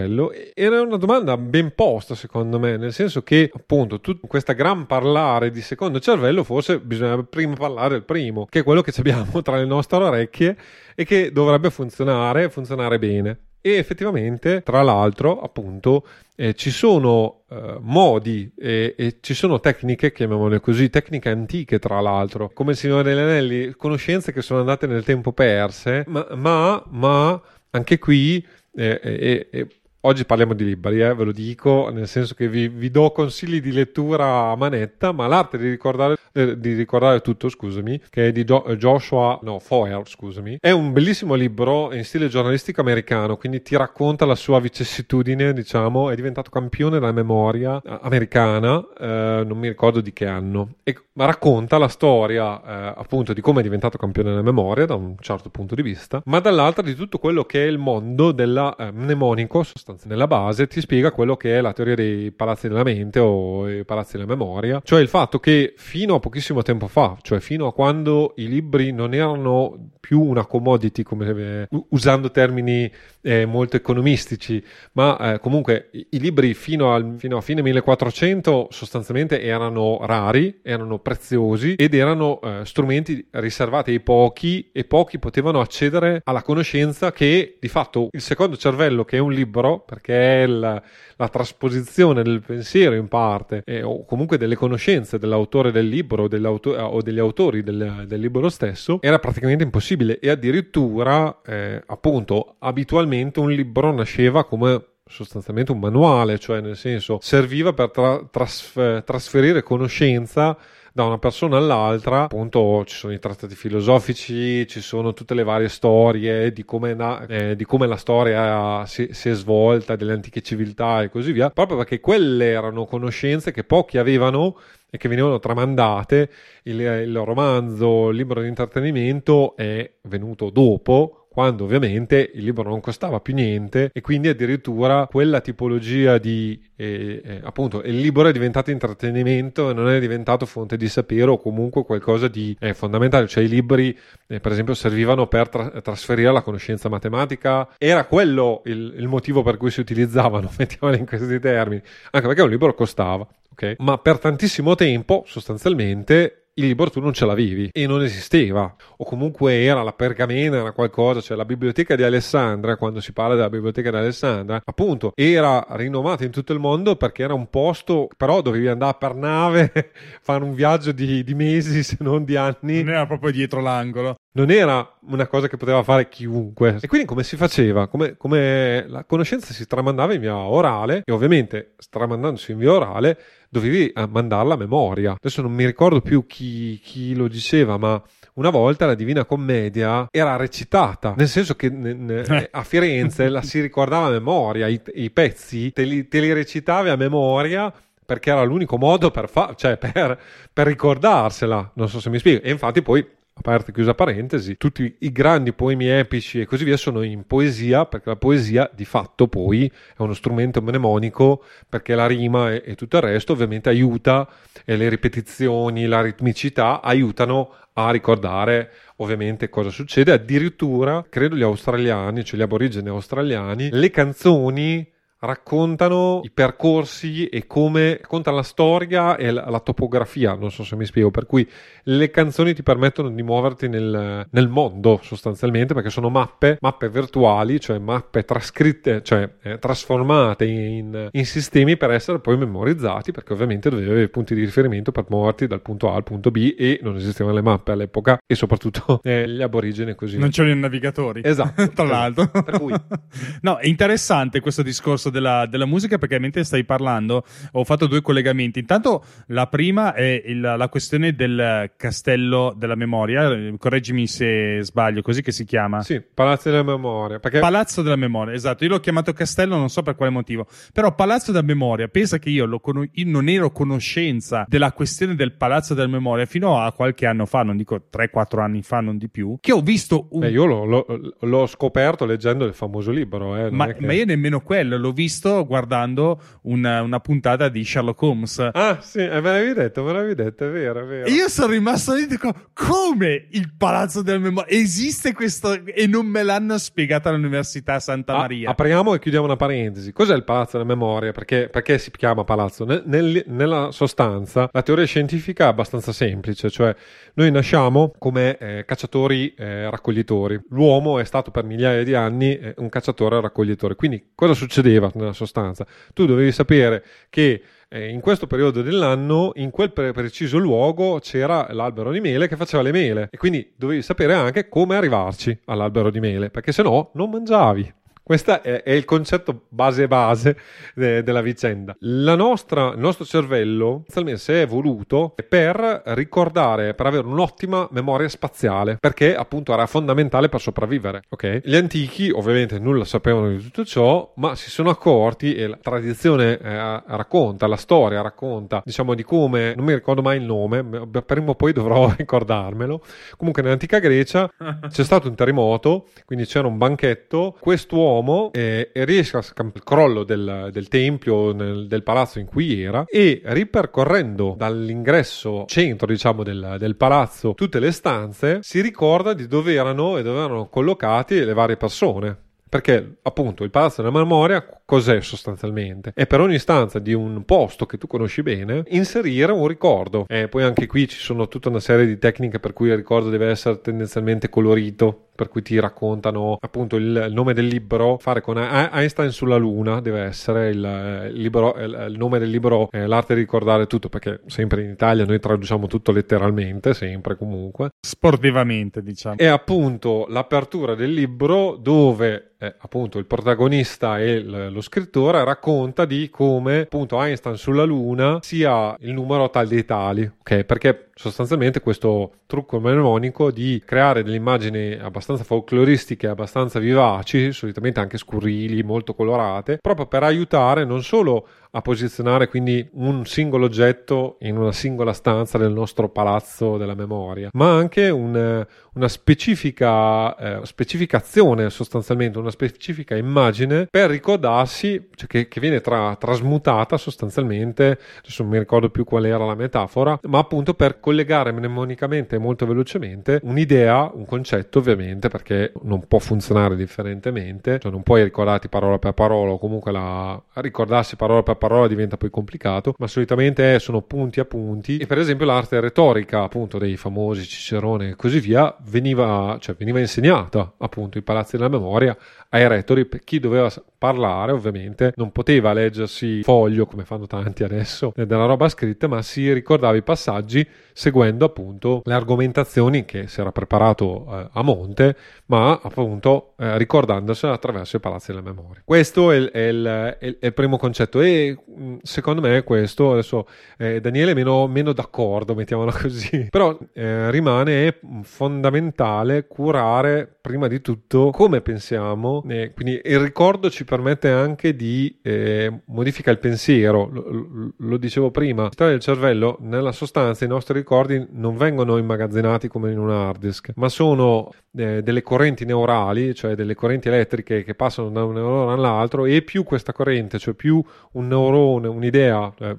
Era una domanda ben posta, secondo me, nel senso che, appunto, tutta questa gran parlare di secondo cervello, forse bisogna prima parlare del primo, che è quello che abbiamo tra le nostre orecchie e che dovrebbe funzionare, funzionare bene. E effettivamente, tra l'altro, appunto, eh, ci sono eh, modi e, e, ci sono tecniche, chiamiamole così, tecniche antiche, tra l'altro, come il Signore degli Anelli, conoscenze che sono andate nel tempo perse, ma, ma, ma anche qui eh, Oggi parliamo di libri, eh, ve lo dico, nel senso che vi, vi, do consigli di lettura a manetta, ma l'arte di ricordare, eh, di ricordare tutto, scusami, che è di jo- Joshua, no, Foer, scusami, è un bellissimo libro in stile giornalistico americano, quindi ti racconta la sua vicissitudine, diciamo, è diventato campione della memoria eh, americana, eh, non mi ricordo di che anno, e racconta la storia eh, appunto di come è diventato campione della memoria da un certo punto di vista, ma dall'altra di tutto quello che è il mondo del eh, mnemonico, sostanzialmente nella base ti spiega quello che è la teoria dei palazzi della mente o i palazzi della memoria, cioè il fatto che fino a pochissimo tempo fa, cioè fino a quando i libri non erano più una commodity, come eh, usando termini eh, molto economistici, ma eh, comunque i, i libri fino, al, fino, a fine 1400 sostanzialmente erano rari, erano preziosi ed erano eh, strumenti riservati ai pochi e pochi potevano accedere alla conoscenza che di fatto il secondo cervello che è un libro, perché è il, la trasposizione del pensiero in parte eh, o comunque delle conoscenze dell'autore del libro o degli autori del, del, libro stesso era praticamente impossibile e addirittura eh, appunto abitualmente un libro nasceva come sostanzialmente un manuale, cioè nel senso serviva per tra- trasfer- trasferire conoscenza da una persona all'altra, appunto ci sono i trattati filosofici, ci sono tutte le varie storie di come, na- eh, di come la storia si, si, è svolta, delle antiche civiltà e così via, proprio perché quelle erano conoscenze che pochi avevano e che venivano tramandate. Il, il romanzo, il libro di intrattenimento è venuto dopo quando ovviamente il libro non costava più niente e quindi addirittura quella tipologia di eh, eh, appunto il libro è diventato intrattenimento e non è diventato fonte di sapere o comunque qualcosa di eh, fondamentale. Cioè i libri eh, per esempio servivano per tra- trasferire la conoscenza matematica. Era quello il, il motivo per cui si utilizzavano mettiamolo in questi termini. Anche perché un libro costava Okay? Ma per tantissimo tempo, sostanzialmente, il libro tu non ce l'avevi e non esisteva o comunque era la pergamena era qualcosa cioè la biblioteca di Alessandria quando si parla della biblioteca di Alessandria appunto era rinomata in tutto il mondo perché era un posto però dovevi andare per nave fare un viaggio di, di mesi se non di anni non era proprio dietro l'angolo non era una cosa che poteva fare chiunque. E quindi come si faceva? Come, come, la conoscenza si tramandava in via orale e ovviamente tramandandosi in via orale dovevi eh, mandarla a memoria. Adesso non mi ricordo più chi, chi lo diceva, ma una volta la Divina Commedia era recitata, nel senso che ne, eh. a Firenze la si ricordava a memoria, i, i pezzi te li, te li recitavi a memoria perché era l'unico modo per, fa- cioè per, per ricordarsela. Non so se mi spiego. E infatti poi aperta e chiusa parentesi, tutti i grandi poemi epici e così via sono in poesia, perché la poesia di fatto poi è uno strumento mnemonico, perché la rima e, e tutto il resto ovviamente aiuta, e le ripetizioni, la ritmicità aiutano a ricordare ovviamente cosa succede. Addirittura, credo gli australiani, cioè gli aborigeni australiani, le canzoni raccontano i percorsi e come raccontano la storia e la, la, topografia, non so se mi spiego, per cui le canzoni ti permettono di muoverti nel, nel mondo sostanzialmente perché sono mappe, mappe virtuali, cioè mappe trascritte, cioè eh, trasformate in, in, sistemi per essere poi memorizzati perché ovviamente dovevi avere punti di riferimento per muoverti dal punto A al punto B e non esistevano le mappe all'epoca e soprattutto eh, gli aborigeni così. Non c'erano i navigatori. Esatto. Tra esatto. l'altro. Per cui... no, è interessante questo discorso della, della, musica perché mentre stai parlando ho fatto due collegamenti. Intanto la prima è il, la questione del castello della memoria, correggimi se sbaglio, così che si chiama. Sì, Palazzo della Memoria. Perché... Palazzo della Memoria, esatto. Io l'ho chiamato castello, non so per quale motivo. Però Palazzo della Memoria, pensa che io, con... io non ero a conoscenza della questione del Palazzo della Memoria fino a qualche anno fa, non dico 3-4 anni fa, non di più, che ho visto un... Beh, io l'ho, l'ho, l'ho, scoperto leggendo il famoso libro. Eh, ma, che... ma io nemmeno quello, l'ho visto guardando una, una, puntata di Sherlock Holmes. Ah, sì, eh, me l'avevi detto, me l'avevi detto, è vero, è vero. E io sono rimasto lì e dico, come il Palazzo della Memoria? Esiste questo e non me l'hanno spiegato all'Università Santa Maria. Ah, apriamo e chiudiamo una parentesi. Cos'è il Palazzo della Memoria? Perché, perché si chiama Palazzo? Nel, nel, nella sostanza, la teoria scientifica è abbastanza semplice, cioè noi nasciamo come eh, cacciatori eh, raccoglitori. L'uomo è stato per migliaia di anni eh, un cacciatore raccoglitore. Quindi cosa succedeva nella sostanza? Tu dovevi sapere che eh, in questo periodo dell'anno, in quel pre- preciso luogo, c'era l'albero di mele che faceva le mele e quindi dovevi sapere anche come arrivarci all'albero di mele, perché se no non mangiavi. Questo è, è, il concetto base base de, della vicenda. Nostra, il nostro cervello si è evoluto per ricordare, per avere un'ottima memoria spaziale, perché appunto era fondamentale per sopravvivere. Okay? Gli antichi ovviamente nulla sapevano di tutto ciò, ma si sono accorti e la tradizione eh, racconta, la storia racconta, diciamo di come, non mi ricordo mai il nome, prima o poi dovrò ricordarmelo. Comunque nell'antica Grecia c'è stato un terremoto, quindi c'era un banchetto, quest'uomo eh, riesce a scampare il crollo del, del tempio, nel, del palazzo in cui era e ripercorrendo dall'ingresso centro diciamo del, del palazzo tutte le stanze si ricorda di dove erano e dove erano collocati le varie persone perché appunto il palazzo della memoria cos'è sostanzialmente? È per ogni stanza di un posto che tu conosci bene inserire un ricordo. E poi anche qui ci sono tutta una serie di tecniche per cui il ricordo deve essere tendenzialmente colorito per cui ti raccontano appunto il, il, nome del libro, fare con Einstein sulla Luna deve essere il, il, libro, il nome del libro, eh, l'arte di ricordare tutto, perché sempre in Italia noi traduciamo tutto letteralmente, sempre comunque. Sportivamente, diciamo. È appunto l'apertura del libro dove eh, appunto il protagonista e lo scrittore racconta di come appunto Einstein sulla Luna sia il numero tal dei tali, ok? Perché sostanzialmente questo trucco mnemonico di creare delle immagini abbastanza folcloristiche, abbastanza vivaci, solitamente anche scurrili, molto colorate, proprio per aiutare non solo a posizionare quindi un singolo oggetto in una singola stanza del nostro palazzo della memoria, ma anche un, una specifica eh, specificazione sostanzialmente, una specifica immagine per ricordarsi, cioè che, che, viene tra, trasmutata sostanzialmente, adesso non mi ricordo più qual era la metafora, ma appunto per collegare mnemonicamente molto velocemente un'idea, un concetto ovviamente, perché non può funzionare differentemente, cioè non puoi ricordarti parola per parola o comunque la, ricordarsi parola per parola diventa poi complicato, ma solitamente sono punti a punti. E per esempio l'arte retorica appunto dei famosi Cicerone e così via veniva, cioè, veniva insegnata appunto in palazzi della memoria ai retori per chi doveva parlare ovviamente. Non poteva leggersi foglio come fanno tanti adesso della roba scritta ma si ricordava i passaggi seguendo appunto le argomentazioni che si era preparato eh, a monte ma appunto eh, ricordandosela attraverso i palazzi della memoria. Questo è il, è il, è è il primo concetto. E mm, secondo me questo adesso eh, Daniele è meno, meno d'accordo mettiamola così. Però eh, rimane fondamentale curare prima di tutto come pensiamo eh, quindi il ricordo ci permette anche di eh, modificare il pensiero. Lo, lo, dicevo prima, la del cervello, nella sostanza i nostri ricordi non vengono immagazzinati come in un hard disk, ma sono eh, delle correnti neurali, cioè delle correnti elettriche che passano da un neurone all'altro e più questa corrente, cioè più un neurone, un'idea, eh,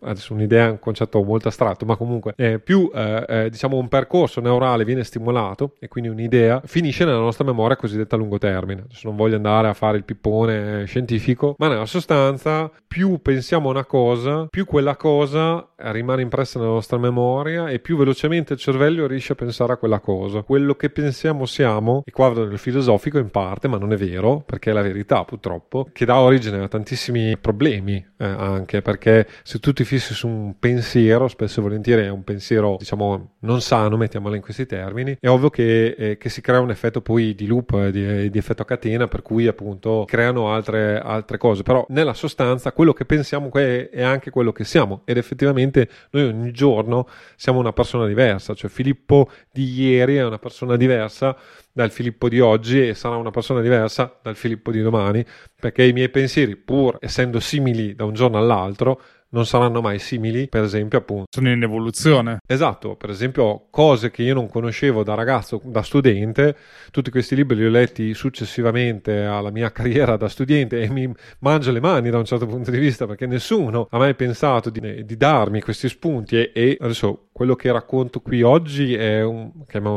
adesso un'idea è un concetto molto astratto, ma comunque eh, più eh, eh, diciamo un percorso neurale viene stimolato e quindi un'idea finisce nella nostra memoria cosiddetta a lungo termine. Adesso non voglio andare a fare il pippone scientifico, ma nella sostanza più pensiamo a una cosa, più quella cosa rimane impressa nella nostra memoria e più velocemente il cervello riesce a pensare a quella cosa. Quello che pensiamo siamo, e qua vado nel filosofico in parte, ma non è vero, perché è la verità purtroppo, che dà origine a tantissimi problemi eh, anche, perché se tu ti fissi su un pensiero, spesso e volentieri è un pensiero, diciamo, non sano, mettiamolo in questi termini, è ovvio che, eh, che si crea un effetto poi di loop, eh, di, di, effetto a catena, per cui appunto creano altre, altre cose, però nella sostanza quello che pensiamo è anche quello che siamo. Ed effettivamente noi ogni giorno siamo una persona diversa, cioè Filippo di ieri è una persona diversa dal Filippo di oggi e sarà una persona diversa dal Filippo di domani, perché i miei pensieri, pur essendo simili da un giorno all'altro, non saranno mai simili, per esempio, appunto. Sono in evoluzione. Esatto, per esempio, cose che io non conoscevo da ragazzo, da studente, tutti questi libri li ho letti successivamente alla mia carriera da studente e mi mangio le mani da un certo punto di vista perché nessuno ha mai pensato di, di darmi questi spunti e, e, adesso quello che racconto qui oggi è un,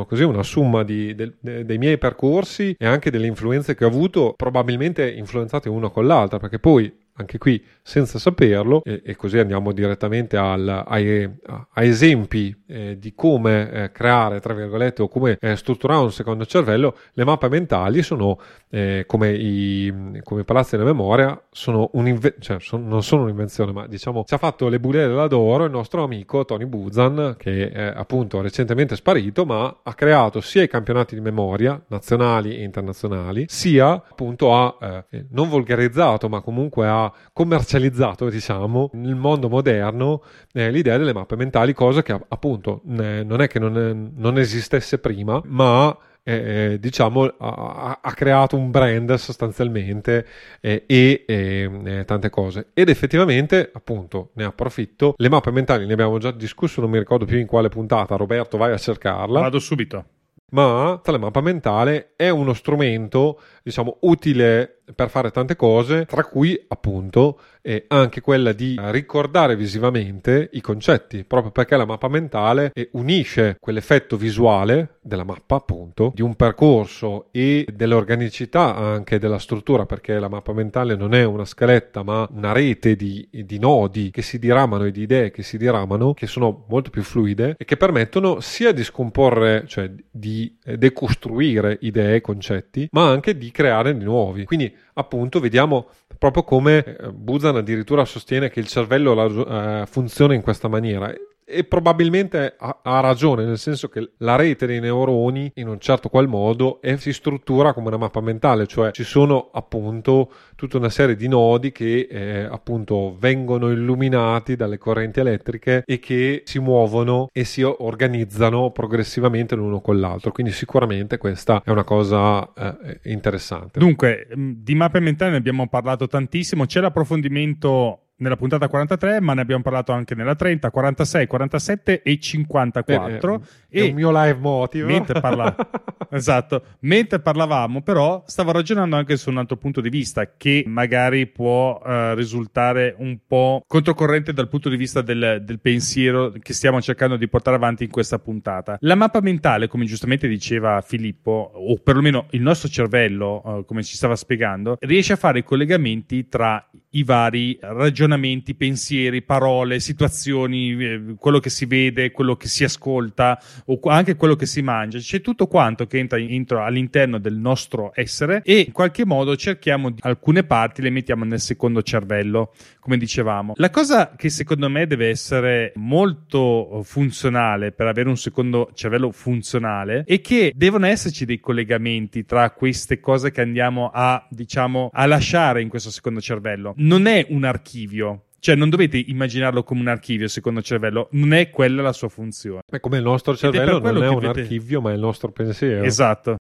così, una somma di, de, de, dei miei percorsi e anche delle influenze che ho avuto, probabilmente influenzate uno con l'altra, perché poi anche qui senza saperlo e, e così andiamo direttamente al, ai, a, esempi eh, di come eh, creare tra virgolette o come eh, strutturare un secondo cervello. Le mappe mentali sono eh, come i come palazzi della memoria sono un'invenzione cioè, son, non sono un'invenzione ma diciamo ci ha fatto le bulele dell'adoro il nostro amico Tony Buzan che è appunto recentemente sparito ma ha creato sia i campionati di memoria nazionali e internazionali sia appunto ha eh, non volgarizzato ma comunque ha commercializzato, diciamo, nel mondo moderno eh, l'idea delle mappe mentali, cosa che appunto eh, non è che non, è, non esistesse prima, ma eh, diciamo ha, ha, creato un brand sostanzialmente eh, e eh, tante cose. Ed effettivamente appunto ne approfitto. Le mappe mentali ne abbiamo già discusso non mi ricordo più in quale puntata. Roberto vai a cercarla. Vado subito. Ma la mappa mentale è uno strumento diciamo utile per fare tante cose, tra cui appunto eh, anche quella di ricordare visivamente i concetti, proprio perché la mappa mentale eh, unisce quell'effetto visuale della mappa, appunto, di un percorso e dell'organicità anche della struttura, perché la mappa mentale non è una scaletta, ma una rete di, di nodi che si diramano e di idee che si diramano, che sono molto più fluide e che permettono sia di scomporre, cioè di decostruire idee e concetti, ma anche di creare di nuovi. Quindi appunto vediamo proprio come eh, Buzan addirittura sostiene che il cervello eh, funziona in questa maniera e probabilmente ha, ha, ragione, nel senso che la rete dei neuroni in un certo qual modo è, si struttura come una mappa mentale, cioè ci sono appunto tutta una serie di nodi che eh, appunto vengono illuminati dalle correnti elettriche e che si muovono e si organizzano progressivamente l'uno con l'altro. Quindi sicuramente questa è una cosa eh, interessante. Dunque, di mappe mentali ne abbiamo parlato tantissimo, c'è l'approfondimento nella puntata 43, ma ne abbiamo parlato anche nella 30, 46, 47 e 54. Beh, e il mio live motive. Mentre, parla... esatto, mentre parlavamo, però, stavo ragionando anche su un altro punto di vista che magari può uh, risultare un po' controcorrente dal punto di vista del, del, pensiero che stiamo cercando di portare avanti in questa puntata. La mappa mentale, come giustamente diceva Filippo, o perlomeno il nostro cervello, uh, come ci stava spiegando, riesce a fare i collegamenti tra i vari ragionamenti, pensieri, parole, situazioni, eh, quello che si vede, quello che si ascolta o anche quello che si mangia. C'è tutto quanto che entra, entra all'interno del nostro essere e in qualche modo cerchiamo di alcune parti le mettiamo nel secondo cervello, come dicevamo. La cosa che secondo me deve essere molto funzionale per avere un secondo cervello funzionale è che devono esserci dei collegamenti tra queste cose che andiamo a, diciamo, a lasciare in questo secondo cervello non è un archivio. Cioè, non dovete immaginarlo come un archivio, secondo il cervello, non è quella la sua funzione. È come il nostro cervello è non è un dovete... archivio, ma è il nostro pensiero. Esatto.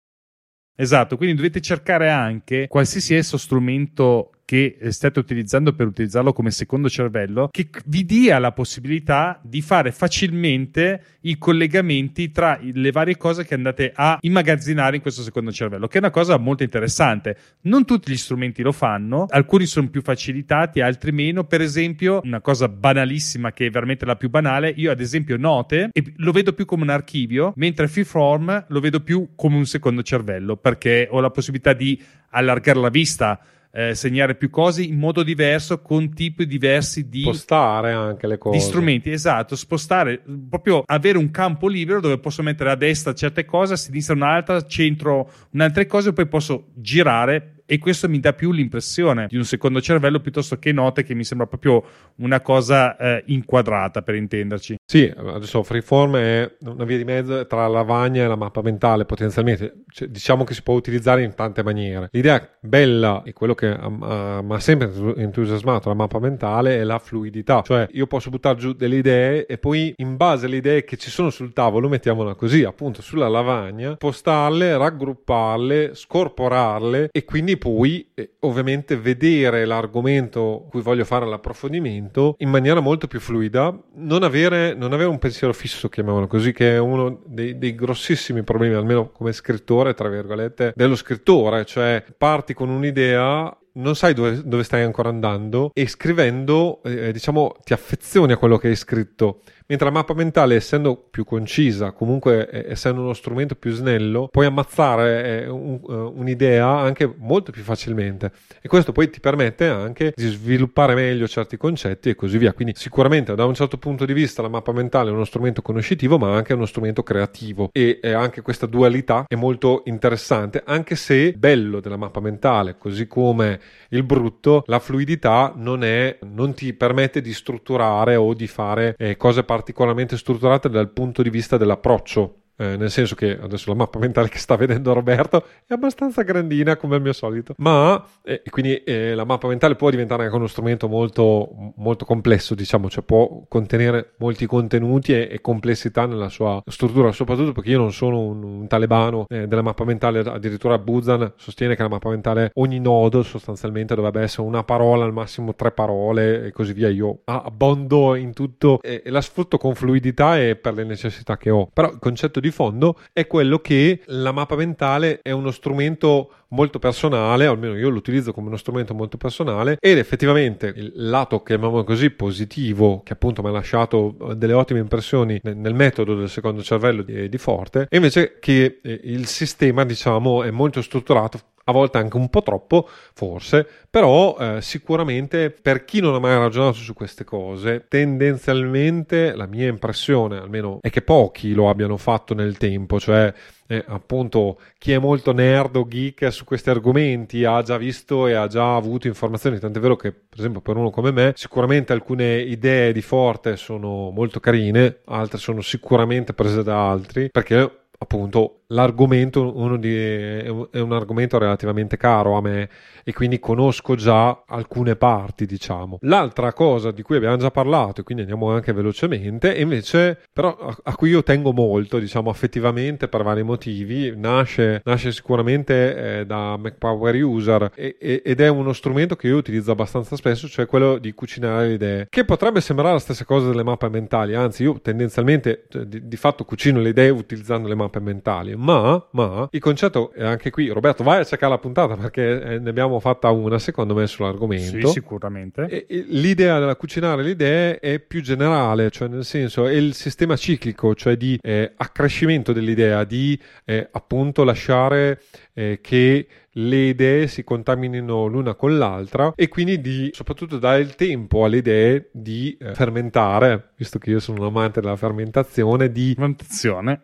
Esatto, quindi dovete cercare anche qualsiasi esso strumento che state utilizzando per utilizzarlo come secondo cervello che vi dia la possibilità di fare facilmente i collegamenti tra le varie cose che andate a immagazzinare in questo secondo cervello, che è una cosa molto interessante. Non tutti gli strumenti lo fanno, alcuni sono più facilitati, altri meno. Per esempio, una cosa banalissima che è veramente la più banale, io ad esempio note e lo vedo più come un archivio, mentre Freeform lo vedo più come un secondo cervello, perché ho la possibilità di allargare la vista eh, segnare più cose in modo diverso con tipi diversi di spostare anche le cose. di strumenti esatto spostare proprio avere un campo libero dove posso mettere a destra certe cose a sinistra un'altra centro un'altra cosa e poi posso girare e questo mi dà più l'impressione di un secondo cervello piuttosto che note che mi sembra proprio una cosa eh, inquadrata per intenderci. Sì, adesso Freeform è una via di mezzo tra la lavagna e la mappa mentale potenzialmente, cioè, diciamo che si può utilizzare in tante maniere. L'idea bella e quello che mi ha sempre entusiasmato la mappa mentale è la fluidità, cioè io posso buttare giù delle idee e poi in base alle idee che ci sono sul tavolo, mettiamola così, appunto sulla lavagna, postarle, raggrupparle, scorporarle e quindi quindi poi eh, ovviamente vedere l'argomento cui voglio fare l'approfondimento in maniera molto più fluida, non avere, non avere un pensiero fisso, chiamiamolo così, che è uno dei, dei grossissimi problemi, almeno come scrittore, tra virgolette, dello scrittore, cioè parti con un'idea non sai dove, dove, stai ancora andando e scrivendo, eh, diciamo, ti affezioni a quello che hai scritto, mentre la mappa mentale, essendo più concisa, comunque eh, essendo uno strumento più snello, puoi ammazzare eh, un, uh, un'idea anche molto più facilmente e questo poi ti permette anche di sviluppare meglio certi concetti e così via. Quindi sicuramente da un certo punto di vista la mappa mentale è uno strumento conoscitivo, ma anche uno strumento creativo e eh, anche questa dualità è molto interessante, anche se bello della mappa mentale, così come il brutto, la fluidità non è non ti permette di strutturare o di fare eh, cose particolarmente strutturate dal punto di vista dell'approccio eh, nel senso che adesso la mappa mentale che sta vedendo Roberto è abbastanza grandina come al mio solito, ma eh, quindi eh, la mappa mentale può diventare anche uno strumento molto, molto complesso, diciamo, cioè può contenere molti contenuti e, e, complessità nella sua struttura, soprattutto perché io non sono un, un talebano eh, della mappa mentale, addirittura Buzan sostiene che la mappa mentale, ogni nodo sostanzialmente dovrebbe essere una parola, al massimo tre parole e così via, io abbondo in tutto e, e la sfrutto con fluidità e per le necessità che ho, però il concetto di fondo è quello che la mappa mentale è uno strumento molto personale, almeno io lo utilizzo come uno strumento molto personale ed effettivamente il lato, chiamiamolo così, positivo, che appunto mi ha lasciato eh, delle ottime impressioni nel, nel metodo del secondo cervello di, di Forte, è invece che eh, il sistema, diciamo, è molto strutturato a volte anche un po' troppo, forse, però eh, sicuramente per chi non ha mai ragionato su queste cose, tendenzialmente la mia impressione, almeno, è che pochi lo abbiano fatto nel tempo, cioè eh, appunto chi è molto nerd o geek su questi argomenti ha già visto e ha già avuto informazioni, tant'è vero che per esempio per uno come me sicuramente alcune idee di Forte sono molto carine, altre sono sicuramente prese da altri, perché appunto l'argomento di, è un argomento relativamente caro a me e quindi conosco già alcune parti diciamo. L'altra cosa di cui abbiamo già parlato e quindi andiamo anche velocemente invece però a, a cui io tengo molto diciamo affettivamente per vari motivi nasce, nasce sicuramente eh, da MacPower User e, e, ed è uno strumento che io utilizzo abbastanza spesso cioè quello di cucinare le idee che potrebbe sembrare la stessa cosa delle mappe mentali anzi io tendenzialmente cioè, di, di fatto cucino le idee utilizzando le mappe mentali ma, ma il concetto è anche qui, Roberto, vai a cercare la puntata perché eh, ne abbiamo fatta una secondo me sull'argomento. Sì, sicuramente. E, e l'idea della cucinare le idee è più generale, cioè nel senso è il sistema ciclico, cioè di eh, accrescimento dell'idea, di eh, appunto lasciare eh, che le idee si contaminino l'una con l'altra e quindi di soprattutto dare il tempo alle idee di eh, fermentare, visto che io sono un amante della fermentazione, di,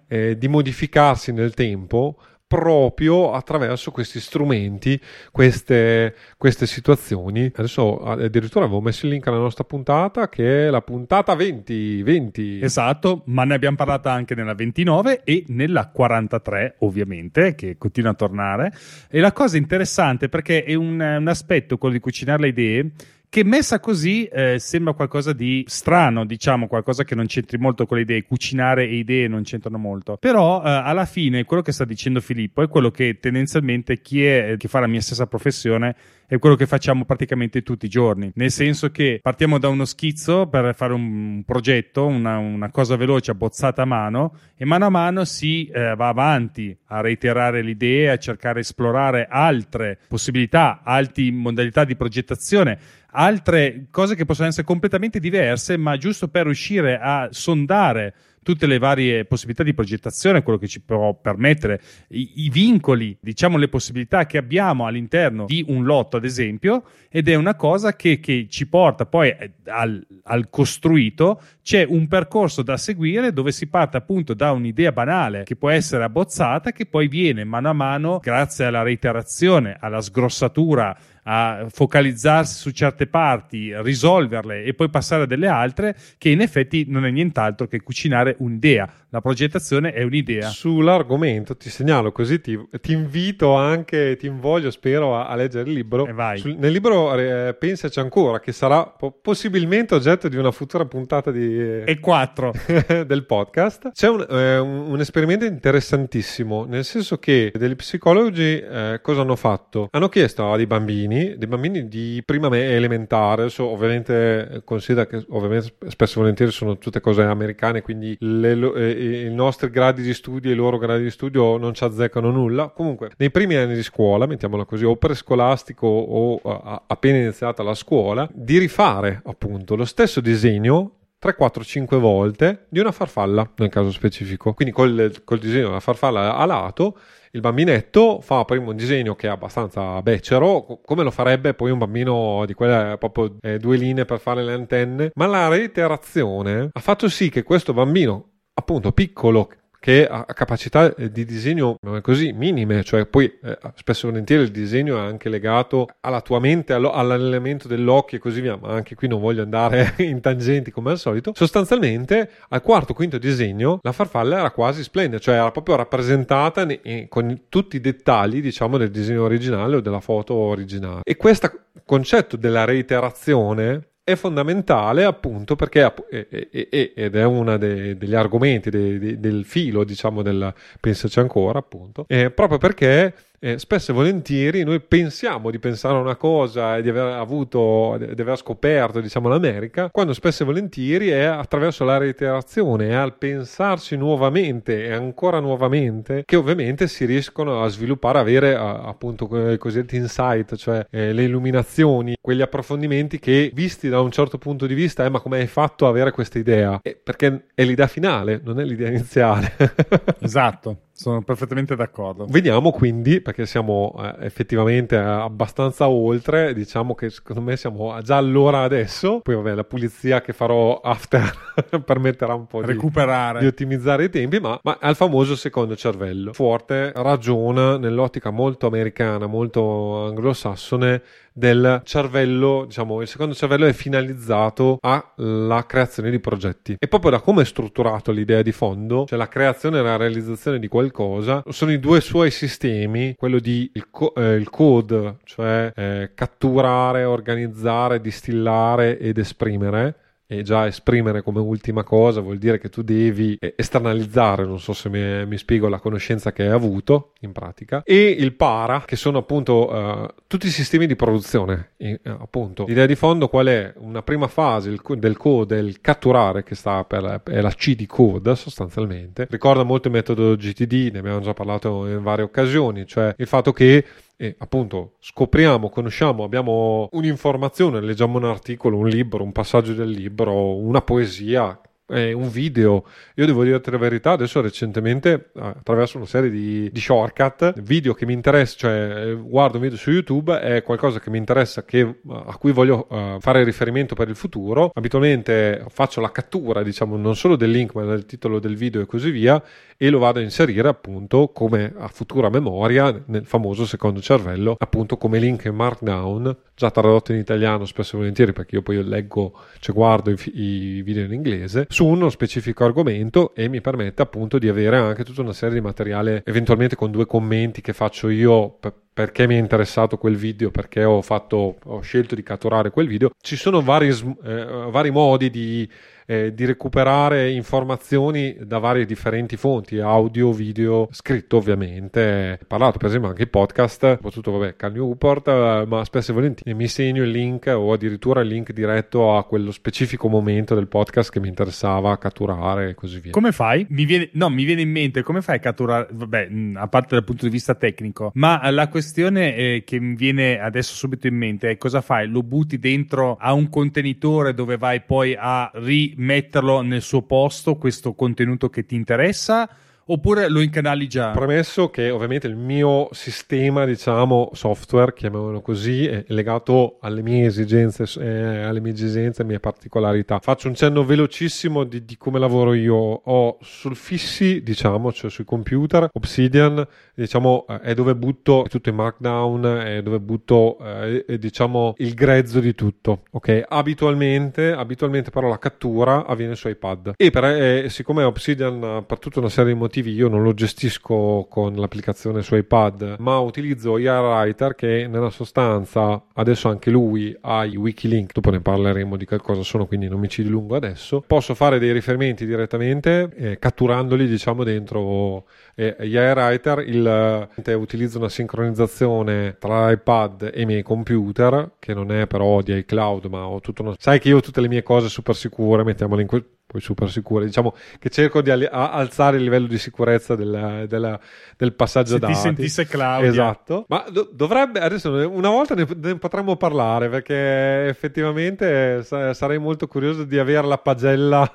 eh, di modificarsi nel tempo proprio attraverso questi strumenti, queste, queste, situazioni. Adesso addirittura avevo messo il link alla nostra puntata che è la puntata 20, 20. Esatto, ma ne abbiamo parlato anche nella 29 e nella 43 ovviamente, che continua a tornare. E la cosa interessante perché è un, un aspetto, quello di cucinare le idee, che messa così eh, sembra qualcosa di strano, diciamo, qualcosa che non c'entri molto con le idee, cucinare e idee non c'entrano molto. Però eh, alla fine quello che sta dicendo Filippo è quello che tendenzialmente chi, è, chi fa la mia stessa professione è quello che facciamo praticamente tutti i giorni, nel senso che partiamo da uno schizzo per fare un progetto, una, una cosa veloce abbozzata a mano e mano a mano si eh, va avanti a reiterare l'idea, a cercare di esplorare altre possibilità, altre modalità di progettazione altre cose che possono essere completamente diverse, ma giusto per riuscire a sondare tutte le varie possibilità di progettazione, quello che ci può permettere, i, i, vincoli, diciamo le possibilità che abbiamo all'interno di un lotto, ad esempio, ed è una cosa che, che ci porta poi eh, al, al, costruito. C'è un percorso da seguire dove si parte appunto da un'idea banale che può essere abbozzata, che poi viene mano a mano, grazie alla reiterazione, alla sgrossatura a focalizzarsi su certe parti, risolverle e poi passare a delle altre, che in effetti non è nient'altro che cucinare un'idea. La progettazione è un'idea. Sull'argomento ti segnalo così, ti, ti invito anche, ti invoglio, spero, a, a leggere il libro. Sul, nel libro eh, Pensaci ancora, che sarà po- possibilmente oggetto di una futura puntata di, e 4 del podcast. C'è un, eh, un, un, esperimento interessantissimo, nel senso che degli psicologi eh, cosa hanno fatto? Hanno chiesto a dei bambini, dei bambini di prima elementare, adesso ovviamente considera che ovviamente spesso e volentieri sono tutte cose americane, quindi le, eh, i nostri gradi di studio e i loro gradi di studio non ci azzeccano nulla. Comunque, nei primi anni di scuola, mettiamola così, o prescolastico o a, appena iniziata la scuola, di rifare appunto lo stesso disegno 3, 4, 5 volte di una farfalla nel caso specifico. Quindi col, col disegno della farfalla a lato il bambinetto fa prima un disegno che è abbastanza becero, come lo farebbe poi un bambino di quelle proprio eh, due linee per fare le antenne, ma la reiterazione ha fatto sì che questo bambino appunto piccolo che ha capacità eh, di disegno così minime, cioè poi eh, spesso e volentieri il disegno è anche legato alla tua mente, all'allenamento dell'occhio e così via, ma anche qui non voglio andare in tangenti come al solito. Sostanzialmente al quarto quinto disegno la farfalla era quasi splendida, cioè era proprio rappresentata ne- con tutti i dettagli, diciamo, del disegno originale o della foto originale. E questo concetto della reiterazione è fondamentale appunto perché ed è uno degli argomenti de, de, del filo diciamo del pensaci ancora appunto proprio perché eh, spesso e volentieri noi pensiamo di pensare a una cosa e di aver avuto, di aver scoperto, diciamo, l'America, quando spesso e volentieri è attraverso la reiterazione, è al pensarci nuovamente e ancora nuovamente che ovviamente si riescono a sviluppare, a avere appunto i cosiddetti insight, cioè eh, le illuminazioni, quegli approfondimenti che visti da un certo punto di vista, eh, ma come hai fatto a avere questa idea? Eh, perché è l'idea finale, non è l'idea iniziale. esatto. Sono perfettamente d'accordo. Vediamo quindi, perché siamo eh, effettivamente abbastanza oltre, diciamo che secondo me siamo già all'ora adesso, poi vabbè la pulizia che farò after permetterà un po' Recuperare. Di, di ottimizzare i tempi, ma, ma al famoso secondo cervello. Forte ragiona nell'ottica molto americana, molto anglosassone, del cervello, diciamo, il secondo cervello è finalizzato alla creazione di progetti. E proprio da come è strutturato l'idea di fondo, cioè la creazione e la realizzazione di qualcosa, sono i due suoi sistemi, quello di il, co- eh, il code, cioè eh, catturare, organizzare, distillare ed esprimere e già esprimere come ultima cosa vuol dire che tu devi esternalizzare, non so se mi, mi spiego, la conoscenza che hai avuto in pratica, e il para, che sono appunto uh, tutti i sistemi di produzione. E, uh, appunto, l'idea di fondo qual è? Una prima fase il, del code, il catturare, che sta per è la C di code sostanzialmente. Ricorda molto il metodo GTD, ne abbiamo già parlato in varie occasioni, cioè il fatto che e appunto scopriamo, conosciamo, abbiamo un'informazione, leggiamo un articolo, un libro, un passaggio del libro, una poesia eh, un video. Io devo dirti la verità, adesso recentemente attraverso una serie di, di shortcut, video che mi interessa, cioè eh, guardo un video su YouTube, è qualcosa che mi interessa, che, a cui voglio uh, fare riferimento per il futuro. Abitualmente faccio la cattura, diciamo, non solo del link, ma del titolo del video e così via, e lo vado a inserire appunto come a futura memoria nel famoso secondo cervello, appunto come link in Markdown, già tradotto in italiano spesso e volentieri perché io poi leggo, cioè guardo i, i video in inglese su uno specifico argomento e mi permette appunto di avere anche tutta una serie di materiale, eventualmente con due commenti che faccio io per, perché mi è interessato quel video, perché ho, fatto, ho scelto di catturare quel video. Ci sono vari, eh, vari modi di eh, di recuperare informazioni da varie differenti fonti, audio, video, scritto ovviamente, parlato per esempio anche i podcast, soprattutto vabbè Cal Newport, eh, ma spesso e volentieri mi segno il link o addirittura il link diretto a quello specifico momento del podcast che mi interessava catturare e così via. Come fai? Mi viene, no, mi viene in mente come fai a catturare, vabbè, a parte dal punto di vista tecnico, ma la questione eh, che mi viene adesso subito in mente è cosa fai? Lo butti dentro a un contenitore dove vai poi a ri metterlo nel suo posto questo contenuto che ti interessa oppure lo incanali già? Premesso che ovviamente il mio sistema, diciamo, software, chiamiamolo così, è legato alle mie esigenze, eh, alle mie esigenze, alle mie particolarità. Faccio un cenno velocissimo di, di, come lavoro io. Ho sul fissi, diciamo, cioè sui computer, Obsidian, diciamo, eh, è dove butto tutto in Markdown, è dove butto, eh, diciamo, il grezzo di tutto. Ok? Abitualmente, abitualmente però la cattura avviene su iPad. E per, eh, siccome Obsidian per tutta una serie di motivi motivi io non lo gestisco con l'applicazione su iPad, ma utilizzo Writer che nella sostanza adesso anche lui ha i wikilink, dopo ne parleremo di che cosa sono, quindi non mi ci dilungo adesso. Posso fare dei riferimenti direttamente eh, catturandoli diciamo dentro eh, Writer, il, eh, utilizzo una sincronizzazione tra l'iPad e i miei computer, che non è però di iCloud, ma ho tutto uno... Sai che io ho tutte le mie cose super sicure, mettiamole in, que- poi super sicure. Diciamo che cerco di alzare il livello di sicurezza del, del, del passaggio Se dati. ti sentisse Claudia. Esatto. Ma do, dovrebbe, adesso una volta ne, ne, potremmo parlare perché effettivamente sarei molto curioso di avere la pagella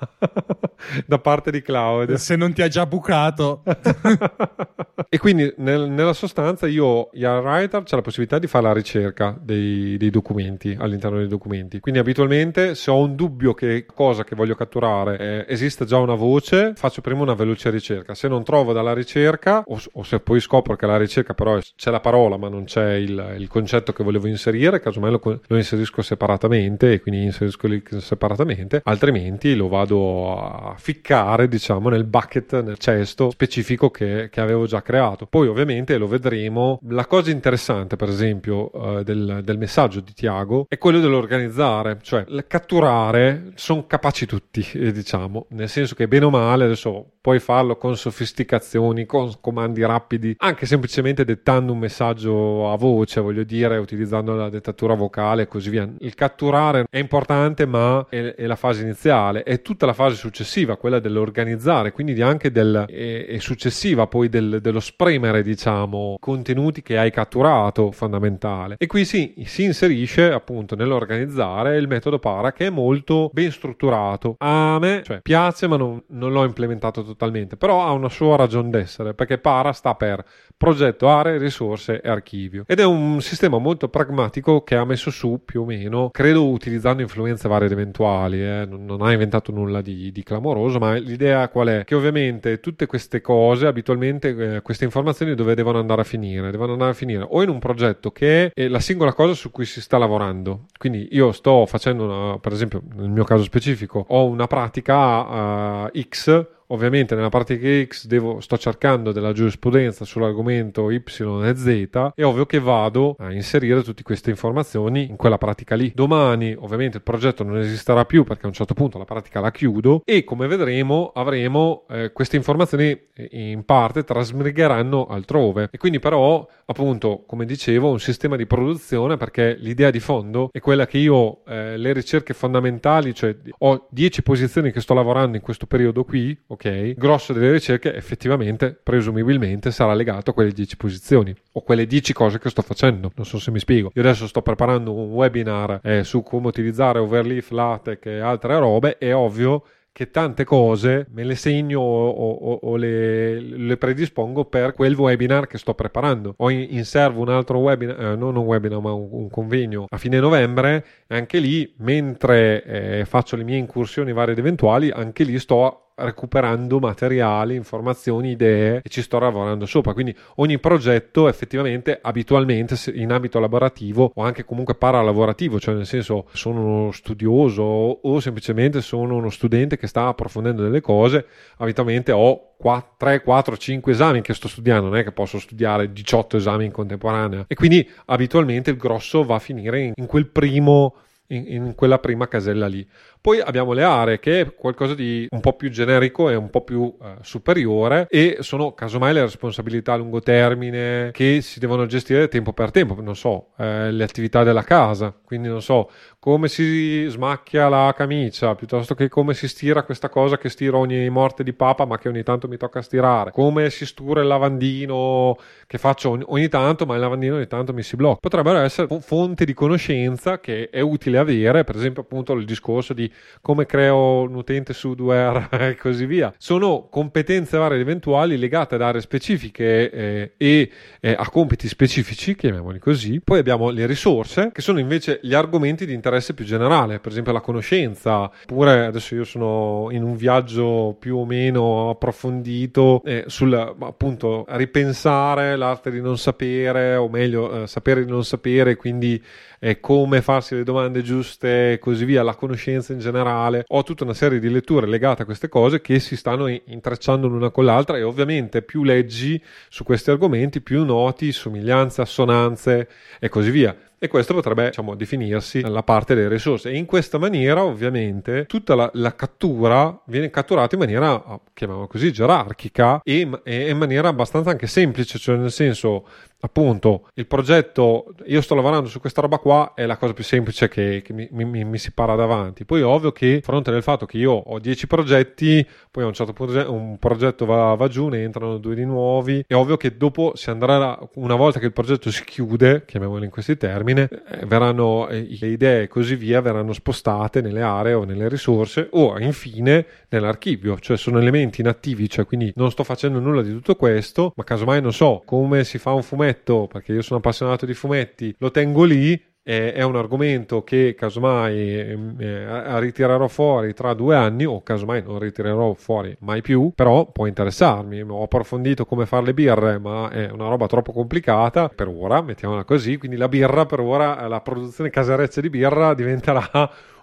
da parte di Claudia. Se non ti ha già bucato. e quindi nel, nella sostanza io, Writer, c'è la possibilità di fare la ricerca dei, dei documenti all'interno dei documenti. Quindi abitualmente se ho un dubbio che cosa che voglio catturare eh, esiste già una voce, faccio prima una veloce ricerca. Se non trovo dalla ricerca o, o se poi scopro che la ricerca però è, c'è la parola ma non c'è il, il, concetto che volevo inserire, casomai lo, lo inserisco separatamente e quindi inserisco link separatamente, altrimenti lo vado a ficcare diciamo nel bucket, nel cesto specifico che, che avevo già creato. Poi ovviamente lo vedremo. La cosa interessante per esempio eh, del, del messaggio di Tiago è quello dell'organizzare, cioè catturare sono capaci tutti, eh, diciamo, nel senso che bene o male adesso puoi farlo con sofisticazioni, con comandi rapidi, anche semplicemente dettando un messaggio a voce, voglio dire, utilizzando la dettatura vocale e così via. Il catturare è importante, ma è, è la fase iniziale, è tutta la fase successiva, quella dell'organizzare, quindi anche del, è, è successiva poi del, dello spremere, diciamo, contenuti che hai catturato, fondamentale. E qui si, si inserisce appunto nell'organizzare il metodo para che è molto ben strutturato. A me cioè, piace, ma non, non l'ho implementato totalmente però ha una sua ragione d'essere, perché para sta per progetto, aree, risorse e archivio. Ed è un sistema molto pragmatico che ha messo su più o meno, credo utilizzando influenze varie ed eventuali, eh? non, non, ha inventato nulla di, di, clamoroso, ma l'idea qual è? Che ovviamente tutte queste cose, abitualmente eh, queste informazioni dove devono andare a finire? Devono andare a finire o in un progetto che è la singola cosa su cui si sta lavorando. Quindi io sto facendo, una, per esempio, nel mio caso specifico, ho una pratica uh, X Ovviamente nella pratica X devo, sto cercando della giurisprudenza sull'argomento Y e Z. È ovvio che vado a inserire tutte queste informazioni in quella pratica lì. Domani, ovviamente, il progetto non esisterà più perché a un certo punto la pratica la chiudo e come vedremo avremo eh, queste informazioni eh, in parte trasmigreranno altrove. E quindi, però, appunto, come dicevo, un sistema di produzione perché l'idea di fondo è quella che io eh, le ricerche fondamentali, cioè ho 10 posizioni che sto lavorando in questo periodo qui? Grosso delle ricerche effettivamente, presumibilmente, sarà legato a quelle 10 posizioni o quelle 10 cose che sto facendo. Non so se mi spiego. Io adesso sto preparando un webinar eh, su come utilizzare Overleaf, LaTeX e altre robe. È ovvio che tante cose me le segno o, o, o le, le, predispongo per quel webinar che sto preparando. Ho in, in servo un altro webinar, eh, non un webinar ma un, un, convegno a fine novembre anche lì mentre eh, faccio le mie incursioni varie ed eventuali anche lì sto recuperando materiali, informazioni, idee e ci sto lavorando sopra. Quindi ogni progetto effettivamente abitualmente in ambito lavorativo o anche comunque paralavorativo, cioè nel senso sono uno studioso o semplicemente sono uno studente che sta approfondendo delle cose, abitualmente ho 4, 3, 4, 5 esami che sto studiando, non è che posso studiare 18 esami in contemporanea e quindi abitualmente il grosso va a finire in, in quel primo in, in, quella prima casella lì. Poi abbiamo le aree che è qualcosa di un po' più generico e un po' più eh, superiore e sono casomai le responsabilità a lungo termine che si devono gestire tempo per tempo, non so, eh, le attività della casa, quindi non so come si smacchia la camicia piuttosto che come si stira questa cosa che stiro ogni morte di papa ma che ogni tanto mi tocca stirare, come si stura il lavandino che faccio ogni, ogni tanto ma il lavandino ogni tanto mi si blocca. Potrebbero essere fonte di conoscenza che è utile avere, per esempio appunto il discorso di come creo un utente Sudware e così via. Sono competenze varie ed eventuali legate ad aree specifiche eh, e eh, a compiti specifici, chiamiamoli così. Poi abbiamo le risorse, che sono invece gli argomenti di interesse più generale, per esempio la conoscenza, oppure adesso io sono in un viaggio più o meno approfondito eh, sul appunto ripensare l'arte di non sapere, o meglio eh, sapere di non sapere, quindi eh, come farsi le domande giuste e così via, la conoscenza in generale. Ho tutta una serie di letture legate a queste cose che si stanno intrecciando l'una con l'altra e ovviamente più leggi su questi argomenti, più noti somiglianze, assonanze e così via. e questo potrebbe diciamo, definirsi la parte delle risorse. E in questa maniera, ovviamente, tutta la, la cattura viene catturata in maniera, chiamiamola così, gerarchica e, e in maniera abbastanza anche semplice, cioè nel senso appunto il progetto io sto lavorando su questa roba qua è la cosa più semplice che, che mi, mi, mi, si para davanti. Poi ovvio che a fronte del fatto che io ho 10 progetti poi a un certo punto un progetto va, va giù ne entrano due di nuovi. È ovvio che dopo si andrà una volta che il progetto si chiude chiamiamolo in questi termini eh, verranno eh, le idee e così via verranno spostate nelle aree o nelle risorse o infine nell'archivio. Cioè sono elementi inattivi cioè quindi non sto facendo nulla di tutto questo ma casomai non so come si fa un fumetto fumetto, perché io sono appassionato di fumetti, lo tengo lì, è un argomento che casomai eh, ritirerò fuori tra due anni o casomai non ritirerò fuori mai più, però può interessarmi. Ho approfondito come fare le birre, ma è una roba troppo complicata per ora, mettiamola così, quindi la birra per ora, la produzione casereccia di birra diventerà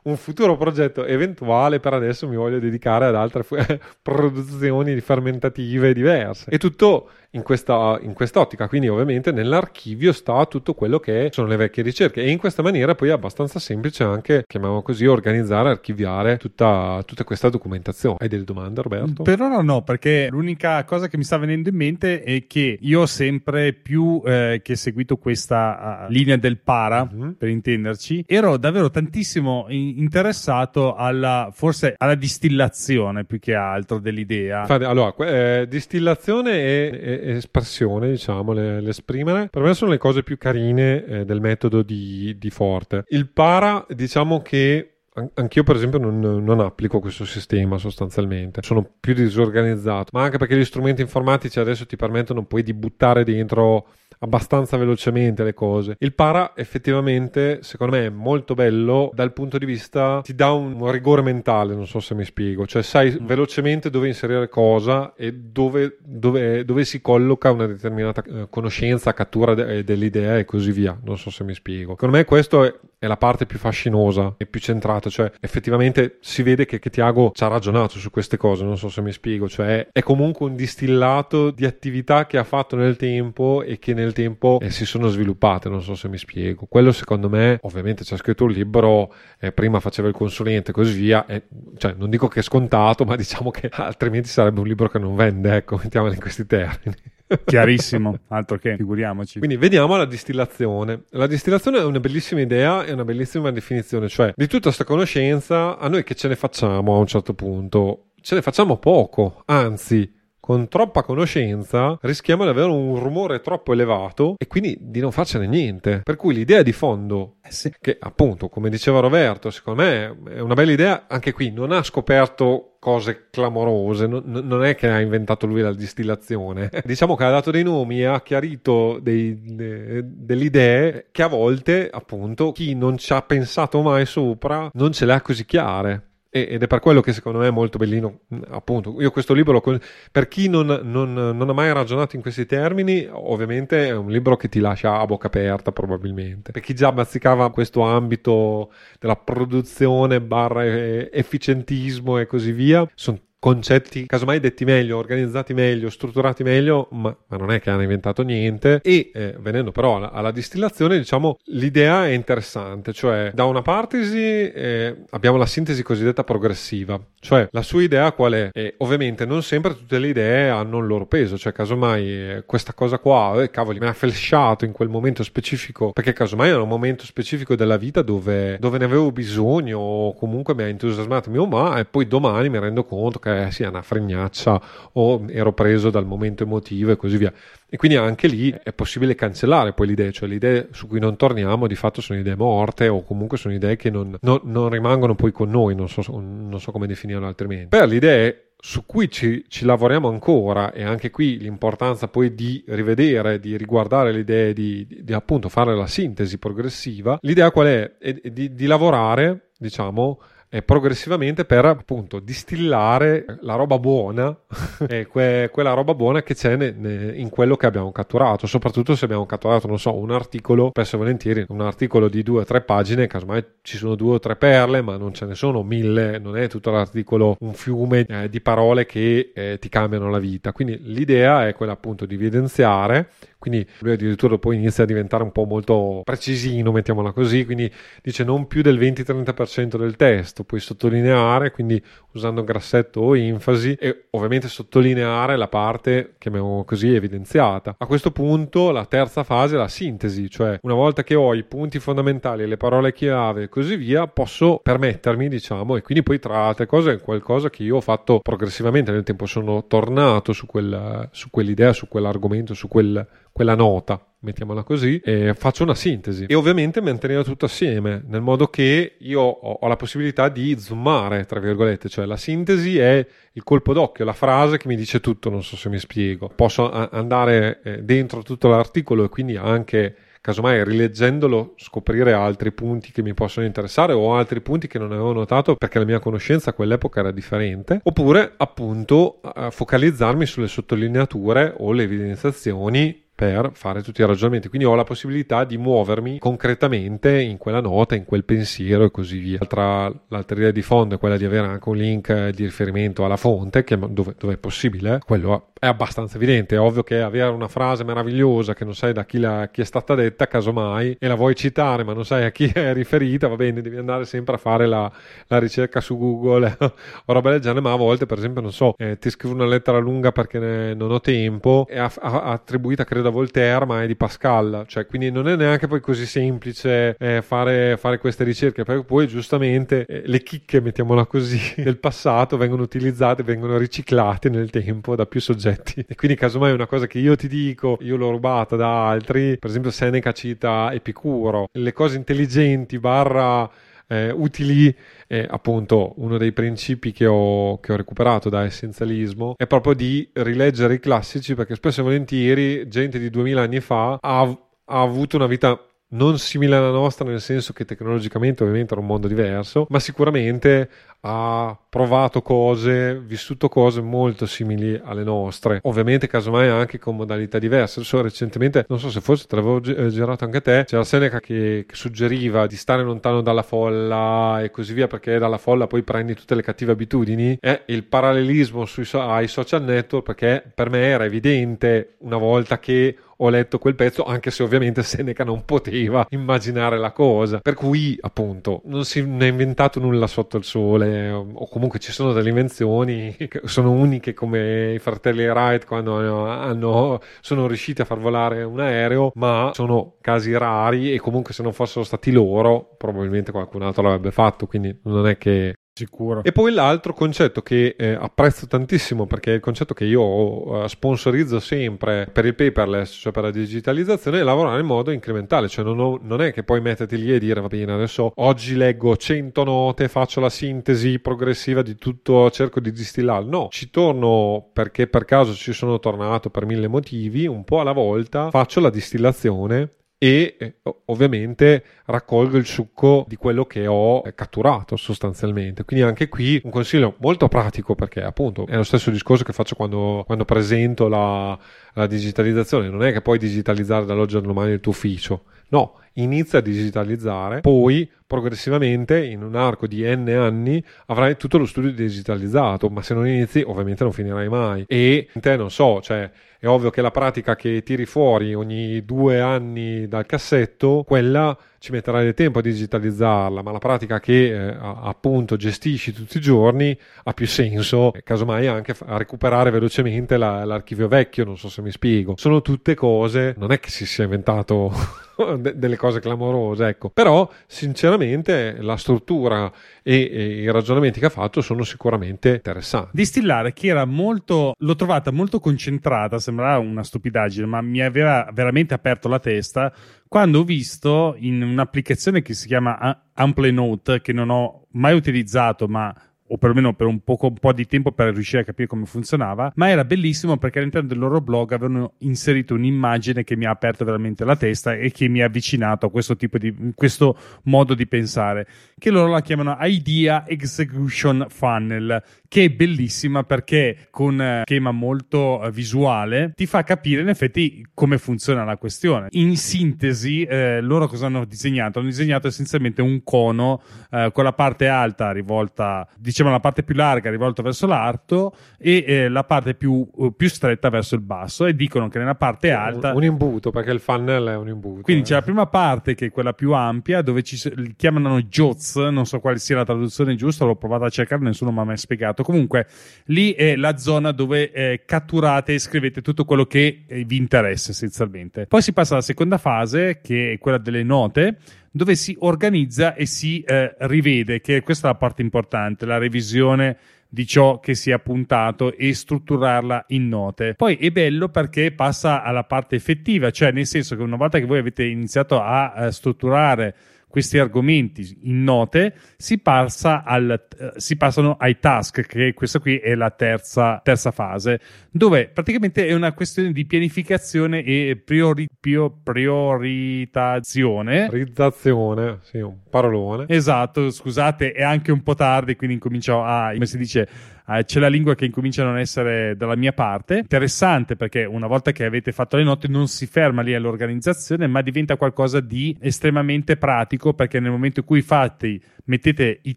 un futuro progetto eventuale per adesso mi voglio dedicare ad altre produzioni fermentative diverse e tutto in questa in quest'ottica quindi ovviamente nell'archivio sta tutto quello che sono le vecchie ricerche e in questa maniera poi è abbastanza semplice anche chiamiamolo così organizzare archiviare tutta, tutta questa documentazione hai delle domande Roberto? per ora no perché l'unica cosa che mi sta venendo in mente è che io ho sempre più eh, che seguito questa uh, linea del para mm-hmm. per intenderci ero davvero tantissimo in, interessato alla, forse alla distillazione più che altro dell'idea. Infatti, allora, eh, distillazione e, e, espressione, diciamo, le, l'esprimere, per me sono le cose più carine eh, del metodo di, di Forte. Il para, diciamo che Anch'io, per esempio, non, non, applico questo sistema sostanzialmente. Sono più disorganizzato, ma anche perché gli strumenti informatici adesso ti permettono poi di buttare dentro abbastanza velocemente le cose. Il para effettivamente, secondo me, è molto bello dal punto di vista ti dà un, rigore mentale, non so se mi spiego, cioè sai mm. velocemente dove inserire cosa e dove, dove, dove si colloca una determinata eh, conoscenza, cattura de, dell'idea e così via. Non so se mi spiego. Secondo me questo è, è la parte più fascinosa e più centrata, cioè effettivamente si vede che, che Tiago ci ha ragionato su queste cose, non so se mi spiego, cioè è comunque un distillato di attività che ha fatto nel tempo e che nel tempo eh, si sono sviluppate, non so se mi spiego. Quello secondo me, ovviamente c'è scritto un libro, eh, prima faceva il consulente e così via, e, cioè, non dico che è scontato, ma diciamo che altrimenti sarebbe un libro che non vende, ecco, mettiamolo in questi termini. Chiarissimo, altro che, figuriamoci. Quindi vediamo la distillazione. La distillazione è una bellissima idea e una bellissima definizione, cioè di tutta questa conoscenza, a noi che ce ne facciamo a un certo punto? Ce ne facciamo poco, anzi con troppa conoscenza rischiamo di avere un rumore troppo elevato e quindi di non farcene niente. Per cui l'idea di fondo, eh che appunto, come diceva Roberto, secondo me è una bella idea, anche qui non ha scoperto cose clamorose, non, non è che ha inventato lui la distillazione. diciamo che ha dato dei nomi e ha chiarito dei, de, delle idee che a volte, appunto, chi non ci ha pensato mai sopra non ce le ha così chiare ed è per quello che secondo me è molto bellino appunto. Io questo libro per chi non, non, non, ha mai ragionato in questi termini ovviamente è un libro che ti lascia a bocca aperta probabilmente. Per chi già bazzicava questo ambito della produzione barra efficientismo e così via sono concetti casomai detti meglio, organizzati meglio, strutturati meglio, ma, ma non è che hanno inventato niente. E eh, venendo però alla, alla, distillazione, diciamo, l'idea è interessante, cioè da una parte eh, abbiamo la sintesi cosiddetta progressiva, cioè la sua idea qual è? E ovviamente non sempre tutte le idee hanno il loro peso, cioè casomai eh, questa cosa qua, eh, cavoli, mi ha flashato in quel momento specifico, perché casomai era un momento specifico della vita dove, dove ne avevo bisogno o comunque mi ha entusiasmato mio ma e poi domani mi rendo conto che eh, sia una fregnaccia o ero preso dal momento emotivo e così via. E quindi anche lì è possibile cancellare poi le idee, cioè le idee su cui non torniamo di fatto sono idee morte o comunque sono idee che non, non, non rimangono poi con noi, non so, non so come definirlo altrimenti. Per le idee su cui ci, ci, lavoriamo ancora e anche qui l'importanza poi di rivedere, di riguardare le idee, di, di, di appunto fare la sintesi progressiva, l'idea qual è? È di, di lavorare, diciamo, progressivamente per appunto distillare la roba buona, eh, que- quella roba buona che c'è ne- ne- in quello che abbiamo catturato, soprattutto se abbiamo catturato, non so, un articolo, spesso e volentieri, un articolo di due o tre pagine, casomai ci sono due o tre perle, ma non ce ne sono mille, non è tutto l'articolo un fiume eh, di parole che eh, ti cambiano la vita. Quindi l'idea è quella appunto di evidenziare quindi lui addirittura poi inizia a diventare un po' molto precisino, mettiamola così, quindi dice non più del 20-30% del testo, puoi sottolineare, quindi usando grassetto o enfasi e ovviamente sottolineare la parte, chiamiamo così, evidenziata. A questo punto la terza fase è la sintesi, cioè una volta che ho i punti fondamentali, le parole chiave e così via, posso permettermi, diciamo, e quindi poi tra altre cose è qualcosa che io ho fatto progressivamente nel tempo, sono tornato su, quel, su quell'idea, su quell'argomento, su quel, quella nota mettiamola così, e faccio una sintesi e ovviamente mantenere tutto assieme, nel modo che io ho, ho, la possibilità di zoomare, tra virgolette, cioè la sintesi è il colpo d'occhio, la frase che mi dice tutto, non so se mi spiego. Posso a- andare eh, dentro tutto l'articolo e quindi anche casomai rileggendolo scoprire altri punti che mi possono interessare o altri punti che non avevo notato perché la mia conoscenza a quell'epoca era differente, oppure appunto focalizzarmi sulle sottolineature o le evidenziazioni per fare tutti i ragionamenti. Quindi ho la possibilità di muovermi concretamente in quella nota, in quel pensiero e così via. L'altra, l'altra idea di fondo è quella di avere anche un link di riferimento alla fonte, che dove, dove è possibile. Quello è abbastanza evidente. È ovvio che avere una frase meravigliosa che non sai da chi, la, chi è stata detta, casomai, e la vuoi citare, ma non sai a chi è riferita, va bene, devi andare sempre a fare la, la ricerca su Google o roba del genere. Ma a volte, per esempio, non so, eh, ti scrivo una lettera lunga perché ne, non ho tempo, è attribuita, credo, Voltaire ma è di Pascal, cioè quindi non è neanche poi così semplice eh, fare, fare, queste ricerche, perché poi giustamente eh, le chicche, mettiamola così, del passato vengono utilizzate, vengono riciclate nel tempo da più soggetti. E quindi casomai una cosa che io ti dico, io l'ho rubata da altri, per esempio Seneca cita Epicuro, le cose intelligenti barra eh, utili eh, appunto uno dei principi che ho, che ho, recuperato da essenzialismo è proprio di rileggere i classici perché spesso e volentieri gente di 2000 anni fa ha, ha avuto una vita non simile alla nostra nel senso che tecnologicamente ovviamente era un mondo diverso ma sicuramente ha provato cose, vissuto cose molto simili alle nostre. Ovviamente, casomai anche con modalità diverse. Adesso recentemente, non so se forse te l'avevo eh, girato anche te, c'era Seneca che, che, suggeriva di stare lontano dalla folla e così via, perché dalla folla poi prendi tutte le cattive abitudini. E il parallelismo sui ai social network, perché per me era evidente una volta che ho letto quel pezzo, anche se ovviamente Seneca non poteva immaginare la cosa. Per cui, appunto, non si è inventato nulla sotto il sole o comunque ci sono delle invenzioni che sono uniche come i fratelli Wright quando hanno, sono riusciti a far volare un aereo, ma sono casi rari e comunque se non fossero stati loro probabilmente qualcun altro l'avrebbe fatto, quindi non è che Sicuro. E poi l'altro concetto che eh, apprezzo tantissimo perché è il concetto che io eh, sponsorizzo sempre per il paperless, cioè per la digitalizzazione, è lavorare in modo incrementale, cioè non, ho, non, è che poi metterti lì e dire va bene, adesso oggi leggo 100 note, faccio la sintesi progressiva di tutto, cerco di distillarlo. No, ci torno perché per caso ci sono tornato per mille motivi, un po' alla volta, faccio la distillazione e eh, ovviamente raccolgo il succo di quello che ho eh, catturato sostanzialmente. Quindi anche qui un consiglio molto pratico perché appunto è lo stesso discorso che faccio quando, quando presento la, la digitalizzazione. Non è che puoi digitalizzare dall'oggi al domani il tuo ufficio. No, inizia a digitalizzare, poi progressivamente in un arco di n anni avrai tutto lo studio digitalizzato, ma se non inizi ovviamente non finirai mai. E te non so, cioè è ovvio che la pratica che tiri fuori ogni due anni dal cassetto, quella ci metterai del tempo a digitalizzarla, ma la pratica che eh, appunto gestisci tutti i giorni ha più senso, casomai anche a recuperare velocemente la, l'archivio vecchio, non so se mi spiego. Sono tutte cose, non è che si sia inventato delle cose clamorose, ecco, però sinceramente la struttura e, e, i ragionamenti che ha fatto sono sicuramente interessanti. Distillare che era molto, l'ho trovata molto concentrata, sembrava una stupidaggine, ma mi aveva veramente aperto la testa quando ho visto in un'applicazione che si chiama Amplenote, che non ho mai utilizzato, ma o perlomeno per un, poco, un po' di tempo per riuscire a capire come funzionava, ma era bellissimo perché all'interno del loro blog avevano inserito un'immagine che mi ha aperto veramente la testa e che mi ha avvicinato a questo tipo di questo modo di pensare, che loro la chiamano Idea Execution Funnel, che è bellissima perché con un schema molto eh, visuale ti fa capire in effetti come funziona la questione. In sintesi, eh, loro cosa hanno disegnato? Hanno disegnato essenzialmente un cono eh, con la parte alta rivolta, diciamo la parte più larga rivolta verso l'alto e eh, la parte più, più, stretta verso il basso e dicono che nella parte alta un, un imbuto perché il funnel è un imbuto quindi eh. c'è la prima parte che è quella più ampia dove ci chiamano JOTS non so quale sia la traduzione giusta l'ho provato a cercare nessuno mi ha mai spiegato comunque lì è la zona dove eh, catturate e scrivete tutto quello che eh, vi interessa essenzialmente poi si passa alla seconda fase che è quella delle note dove si organizza e si eh, rivede, che questa è la parte importante, la revisione di ciò che si è appuntato e strutturarla in note. Poi è bello perché passa alla parte effettiva, cioè nel senso che una volta che voi avete iniziato a, a strutturare questi argomenti in note, si, passa al, uh, si passano ai task, che questa qui è la terza, terza, fase, dove praticamente è una questione di pianificazione e priori, prio, prioritazione. Priorizzazione, sì, un parolone. Esatto, scusate, è anche un po' tardi, quindi incomincio a, come si dice, eh, c'è la lingua che incomincia a non essere dalla mia parte. Interessante perché una volta che avete fatto le note non si ferma lì all'organizzazione, ma diventa qualcosa di estremamente pratico perché nel momento in cui fate, mettete i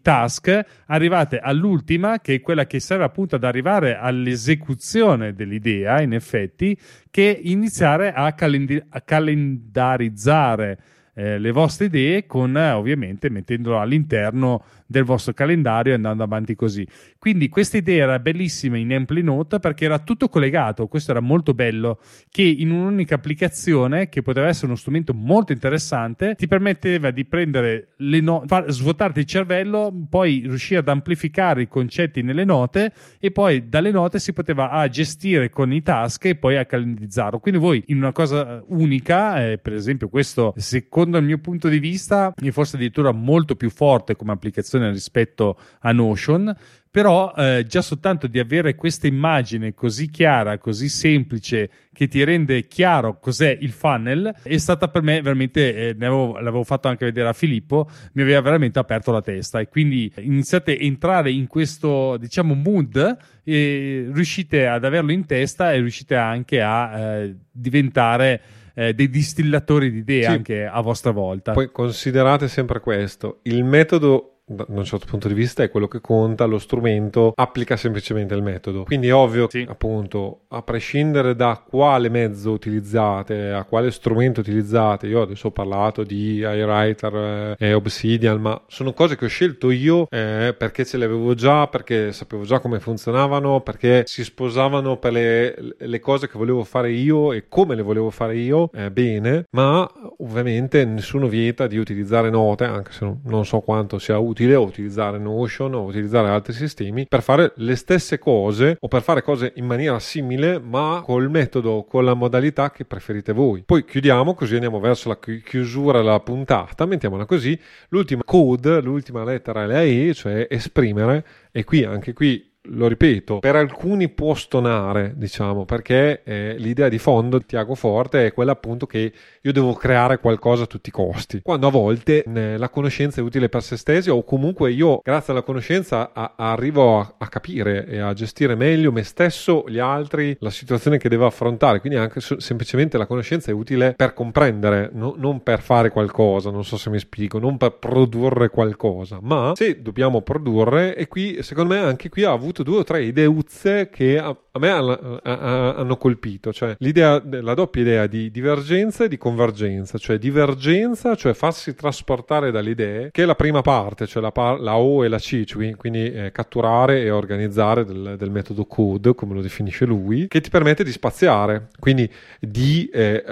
task, arrivate all'ultima che è quella che serve appunto ad arrivare all'esecuzione dell'idea, in effetti, che iniziare a, calendi- a calendarizzare eh, le vostre idee con eh, ovviamente mettendolo all'interno del vostro calendario e andando avanti così. Quindi questa idea era bellissima in Amplinote perché era tutto collegato, questo era molto bello, che in un'unica applicazione, che poteva essere uno strumento molto interessante, ti permetteva di prendere le note, svuotarti il cervello, poi riuscire ad amplificare i concetti nelle note e poi dalle note si poteva a gestire con i task e poi a calendarizzarlo. Quindi voi in una cosa unica, eh, per esempio questo secondo il mio punto di vista è forse addirittura molto più forte come applicazione rispetto a Notion, però eh, già soltanto di avere questa immagine così chiara, così semplice, che ti rende chiaro cos'è il funnel, è stata per me veramente, eh, avevo, l'avevo fatto anche vedere a Filippo, mi aveva veramente aperto la testa. E quindi iniziate a entrare in questo, diciamo, mood e riuscite ad averlo in testa e riuscite anche a eh, diventare eh, dei distillatori di idee sì. anche a vostra volta. Poi considerate sempre questo, il metodo da un certo punto di vista è quello che conta, lo strumento applica semplicemente il metodo. Quindi è ovvio, sì. appunto, a prescindere da quale mezzo utilizzate, a quale strumento utilizzate, io adesso ho parlato di iWriter e Obsidian, ma sono cose che ho scelto io eh, perché ce le avevo già, perché sapevo già come funzionavano, perché si sposavano per le, le cose che volevo fare io e come le volevo fare io eh, bene, ma ovviamente nessuno vieta di utilizzare note, anche se non, non so quanto sia utile utile utilizzare Notion o utilizzare altri sistemi per fare le stesse cose o per fare cose in maniera simile ma col metodo, con la modalità che preferite voi. Poi chiudiamo così andiamo verso la chiusura della puntata, mettiamola così, l'ultima code, l'ultima lettera è la E, cioè esprimere e qui anche qui lo ripeto, per alcuni può stonare, diciamo, perché eh, l'idea di fondo di Tiago Forte è quella appunto che io devo creare qualcosa a tutti i costi, quando a volte eh, la conoscenza è utile per se stessi o comunque io, grazie alla conoscenza, a, arrivo a, a, capire e a gestire meglio me stesso, gli altri, la situazione che devo affrontare, quindi anche semplicemente la conoscenza è utile per comprendere, no, non per fare qualcosa, non so se mi spiego, non per produrre qualcosa, ma se dobbiamo produrre e qui, secondo me, anche qui ha avuto avuto due o tre ideuzze che a, a me hanno, hanno, colpito, cioè l'idea, la doppia idea di divergenza e di convergenza, cioè divergenza, cioè farsi trasportare dalle idee, che è la prima parte, cioè la, la O e la C, cioè quindi eh, catturare e organizzare del, del, metodo code, come lo definisce lui, che ti permette di spaziare, quindi di eh,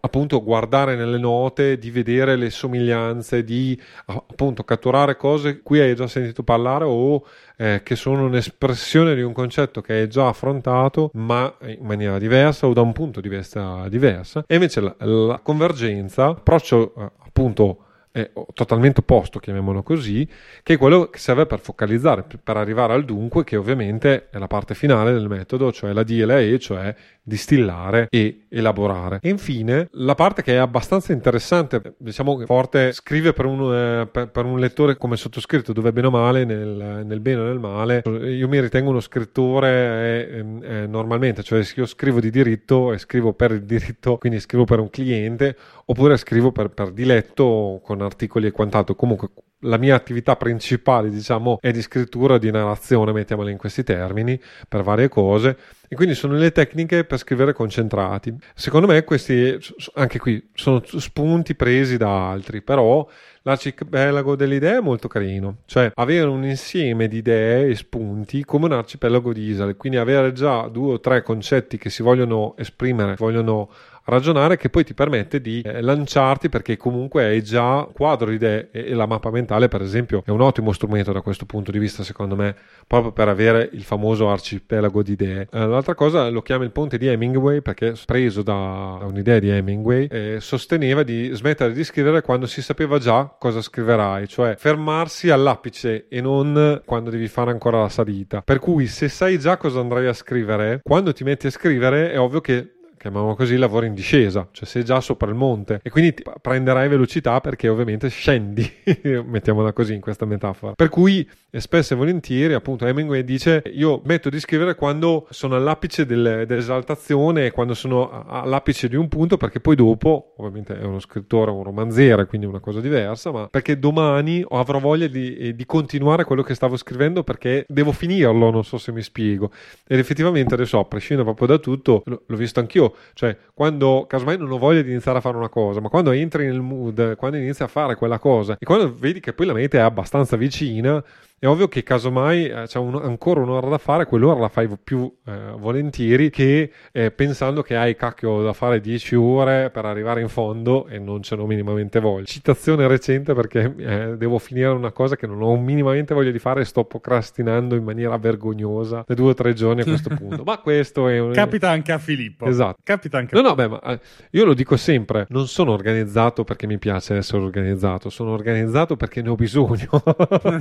appunto guardare nelle note, di vedere le somiglianze, di appunto catturare cose cui hai già sentito parlare o eh, che sono un'espressione di un concetto che è già affrontato ma in maniera diversa o da un punto di vista diverso e invece la, la convergenza, approccio eh, appunto è totalmente opposto, chiamiamolo così, che è quello che serve per focalizzare, per arrivare al dunque, che ovviamente è la parte finale del metodo, cioè la D la E, cioè distillare e elaborare. E infine, la parte che è abbastanza interessante, diciamo che Forte scrive per un, eh, per, per un lettore come sottoscritto, dove bene o male, nel, nel bene o nel male, io mi ritengo uno scrittore eh, eh, normalmente, cioè io scrivo di diritto e scrivo per il diritto, quindi scrivo per un cliente, oppure scrivo per, per diletto con articoli e quant'altro. Comunque la mia attività principale, diciamo, è di scrittura, di narrazione, mettiamola in questi termini, per varie cose. E quindi sono le tecniche per scrivere concentrati. Secondo me questi, anche qui, sono spunti presi da altri, però l'arcipelago delle idee è molto carino, cioè avere un insieme di idee e spunti come un arcipelago di isole, quindi avere già due o tre concetti che si vogliono esprimere, vogliono ragionare che poi ti permette di eh, lanciarti perché comunque hai già quadro di idee e, e, la mappa mentale per esempio è un ottimo strumento da questo punto di vista secondo me proprio per avere il famoso arcipelago di idee. Eh, l'altra cosa lo chiama il ponte di Hemingway perché preso da, da un'idea di Hemingway eh, sosteneva di smettere di scrivere quando si sapeva già cosa scriverai cioè fermarsi all'apice e non quando devi fare ancora la salita. Per cui se sai già cosa andrai a scrivere quando ti metti a scrivere è ovvio che chiamiamolo così, lavori in discesa, cioè sei già sopra il monte e quindi prenderai velocità perché ovviamente scendi, mettiamola così in questa metafora. Per cui spesso e volentieri, appunto, Hemingway dice io metto di scrivere quando sono all'apice del, dell'esaltazione, quando sono all'apice di un punto, perché poi dopo, ovviamente è uno scrittore, un romanziere, quindi una cosa diversa, ma perché domani avrò voglia di, eh, di continuare quello che stavo scrivendo perché devo finirlo, non so se mi spiego. Ed effettivamente adesso, a prescindere proprio da tutto, l'ho visto anch'io cioè quando casomai non ho voglia di iniziare a fare una cosa, ma quando entri nel mood, quando inizi a fare quella cosa e quando vedi che poi la meta è abbastanza vicina, è ovvio che casomai eh, c'è un, ancora un'ora da fare, quell'ora la fai più eh, volentieri che eh, pensando che hai cacchio da fare 10 ore per arrivare in fondo e non ce n'ho minimamente voglia. Citazione recente perché eh, devo finire una cosa che non ho minimamente voglia di fare e sto procrastinando in maniera vergognosa da due o tre giorni a questo punto. Ma questo è un... Capita anche a Filippo. Esatto. Capita anche a No, no, beh, ma eh, io lo dico sempre, non sono organizzato perché mi piace essere organizzato, sono organizzato perché ne ho bisogno.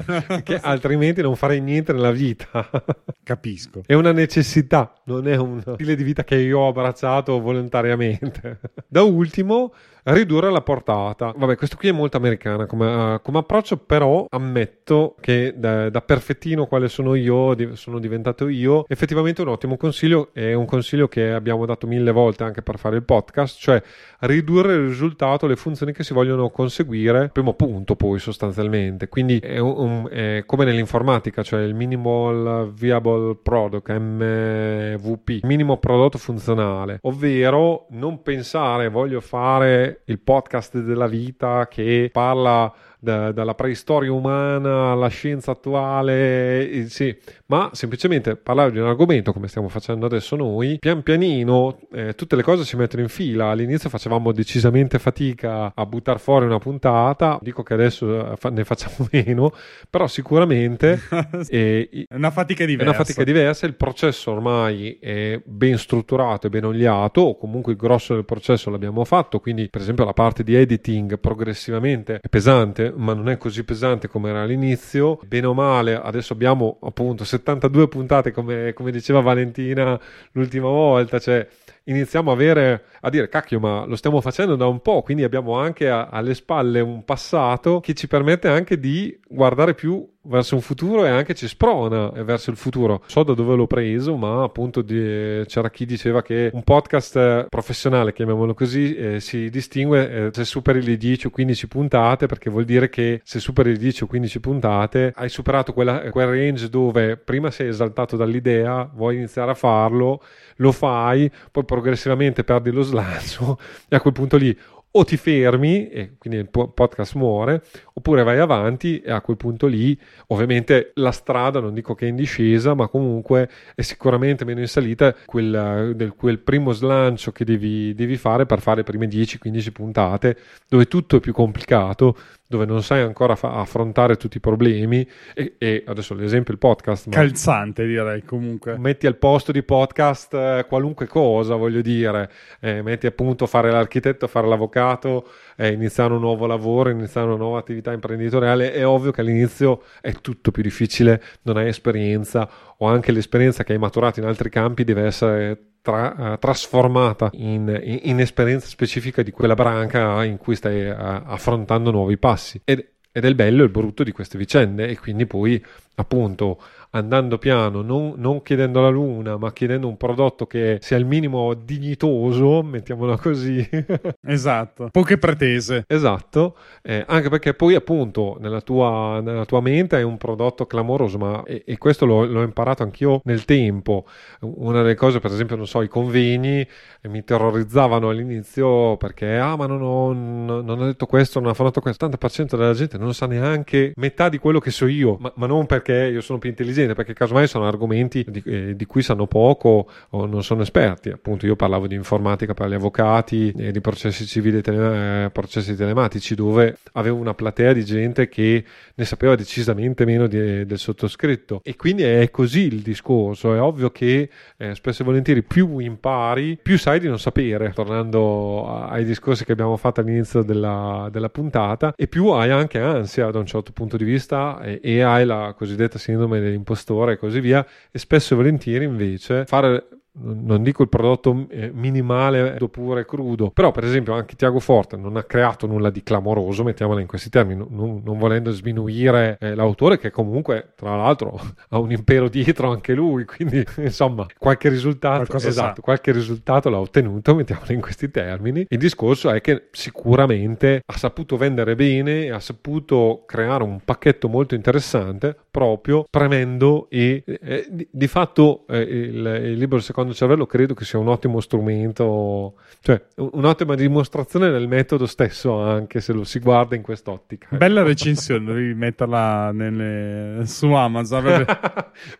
che altrimenti non farei niente nella vita. Capisco. È una necessità, non è un stile di vita che io ho abbracciato volontariamente. Da ultimo, ridurre la portata. Vabbè, questo qui è molto americana come, uh, come approccio, però ammetto che da, da, perfettino quale sono io, di, sono diventato io, effettivamente un ottimo consiglio, è un consiglio che abbiamo dato mille volte anche per fare il podcast, cioè ridurre il risultato, le funzioni che si vogliono conseguire, primo punto poi sostanzialmente. Quindi è, un, è come nell'informatica, cioè il Minimal Viable Product, MVP, minimo prodotto funzionale, ovvero non pensare voglio fare il podcast della vita che parla da, dalla preistoria umana alla scienza attuale, eh, sì, ma semplicemente parlare di un argomento come stiamo facendo adesso noi, pian pianino eh, tutte le cose si mettono in fila. All'inizio facevamo decisamente fatica a buttare fuori una puntata, dico che adesso eh, ne facciamo meno, però sicuramente eh, è una fatica diversa. È una fatica diversa, il processo ormai è ben strutturato e ben oliato, o comunque il grosso del processo l'abbiamo fatto, quindi per esempio la parte di editing progressivamente è pesante, ma non è così pesante come era all'inizio. Bene o male, adesso abbiamo appunto 72 puntate, come, come diceva Valentina l'ultima volta, cioè iniziamo a, avere, a dire cacchio ma lo stiamo facendo da un po' quindi abbiamo anche a, alle spalle un passato che ci permette anche di guardare più verso un futuro e anche ci sprona verso il futuro. So da dove l'ho preso, ma appunto di, c'era chi diceva che un podcast professionale, chiamiamolo così, eh, si distingue eh, se superi le 10 o 15 puntate, perché vuol dire che se superi le 10 o 15 puntate hai superato quella, quel range dove prima sei esaltato dall'idea, vuoi iniziare a farlo, lo fai, poi progressivamente perdi lo slancio e a quel punto lì o ti fermi e quindi il podcast muore, oppure vai avanti e a quel punto lì ovviamente la strada non dico che è in discesa, ma comunque è sicuramente meno in salita quel, del, quel primo slancio che devi, devi fare per fare le prime 10-15 puntate, dove tutto è più complicato, dove non sai ancora fa- affrontare tutti i problemi e, e adesso l'esempio il podcast calzante direi comunque. metti al posto di podcast eh, qualunque cosa voglio dire eh, metti appunto fare l'architetto fare l'avvocato eh, iniziare un nuovo lavoro iniziare una nuova attività imprenditoriale è ovvio che all'inizio è tutto più difficile non hai esperienza o anche l'esperienza che hai maturato in altri campi deve essere tra, uh, trasformata in, in, in, esperienza specifica di quella branca in cui stai uh, affrontando nuovi passi. Ed, ed è il bello e il brutto di queste vicende e quindi poi appunto andando piano, non, non, chiedendo la luna, ma chiedendo un prodotto che sia il minimo dignitoso, mettiamola così. esatto, poche pretese. Esatto, eh, anche perché poi appunto nella tua, nella tua, mente è un prodotto clamoroso, ma e, e questo l'ho, l'ho, imparato anch'io nel tempo. Una delle cose, per esempio, non so, i convegni eh, mi terrorizzavano all'inizio perché, ah, ma non ho, non ho detto questo, non ho fatto questo. Il 80% della gente non sa neanche metà di quello che so io, ma, ma non perché io sono più intelligente aziende perché casomai sono argomenti di, eh, di, cui sanno poco o non sono esperti. Appunto, io parlavo di informatica per gli avvocati e di processi civili, tele, eh, processi telematici, dove avevo una platea di gente che ne sapeva decisamente meno di, del sottoscritto. E quindi è così il discorso. È ovvio che eh, spesso e volentieri più impari, più sai di non sapere. Tornando ai discorsi che abbiamo fatto all'inizio della, della puntata, e più hai anche ansia da un certo punto di vista e, e hai la cosiddetta sindrome dell'impostore impostore e così via, e spesso e volentieri invece fare non dico il prodotto eh, minimale oppure crudo, però per esempio anche Tiago Forte non ha creato nulla di clamoroso, mettiamola in questi termini, non, non volendo sminuire eh, l'autore che comunque tra l'altro ha un impero dietro anche lui, quindi insomma qualche risultato, esatto, qualche risultato l'ha ottenuto, mettiamola in questi termini. Il discorso è che sicuramente ha saputo vendere bene, ha saputo creare un pacchetto molto interessante proprio premendo e eh, di, di, fatto eh, il, il libro secondo secondo cervello credo che sia un ottimo strumento, cioè un'ottima dimostrazione del metodo stesso anche se lo si guarda in quest'ottica. Bella recensione, devi metterla nelle... su Amazon.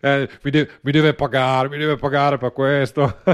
eh, mi, deve, mi, deve, pagare, mi deve pagare per questo.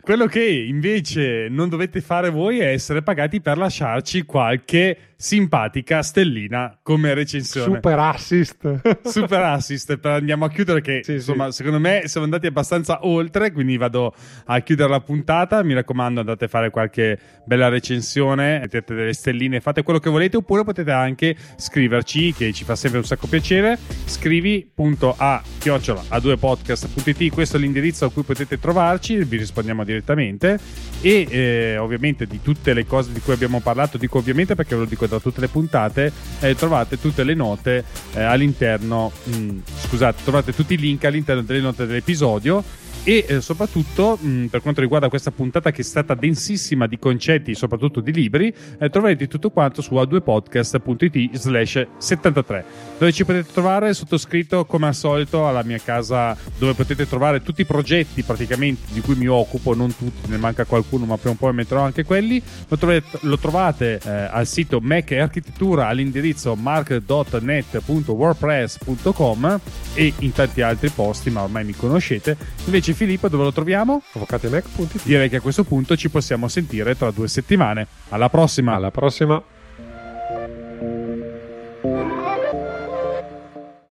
Quello che invece non dovete fare voi è essere pagati per lasciarci qualche simpatica stellina come recensione. Super assist. Super assist. Andiamo a chiudere che sì, insomma, sì. secondo me siamo andati abbastanza oltre, quindi vado a chiudere la puntata. Mi raccomando, andate a fare qualche bella recensione, mettete delle stelline, fate quello che volete, oppure potete anche scriverci, che ci fa sempre un sacco piacere. Scrivi.a chiocciola a 2 podcast.it, questo è l'indirizzo a cui potete trovarci, vi rispondiamo direttamente. E eh, ovviamente di tutte le cose di cui abbiamo parlato, dico ovviamente perché ve lo dico da tutte le puntate, eh, trovate tutte le note eh, all'interno, mh, mm, scusate, trovate tutti i link all'interno delle note dell'episodio e eh, soprattutto mm, per quanto riguarda questa puntata che è stata densissima di concetti soprattutto di libri eh, troverete tutto quanto su a2podcast.it slash 73 dove ci potete trovare sottoscritto come al solito alla mia casa dove potete trovare tutti i progetti praticamente di cui mi occupo non tutti ne manca qualcuno ma prima o poi metterò anche quelli. Lo, trovate, lo trovate eh, al sito Mac e Architettura all'indirizzo mark.net.wordpress.com e in tanti altri posti ma ormai mi conoscete. Invece Dici Filippo dove lo troviamo? avvocatemac.it Direi che a questo punto ci possiamo sentire tra due settimane. Alla prossima! Alla prossima!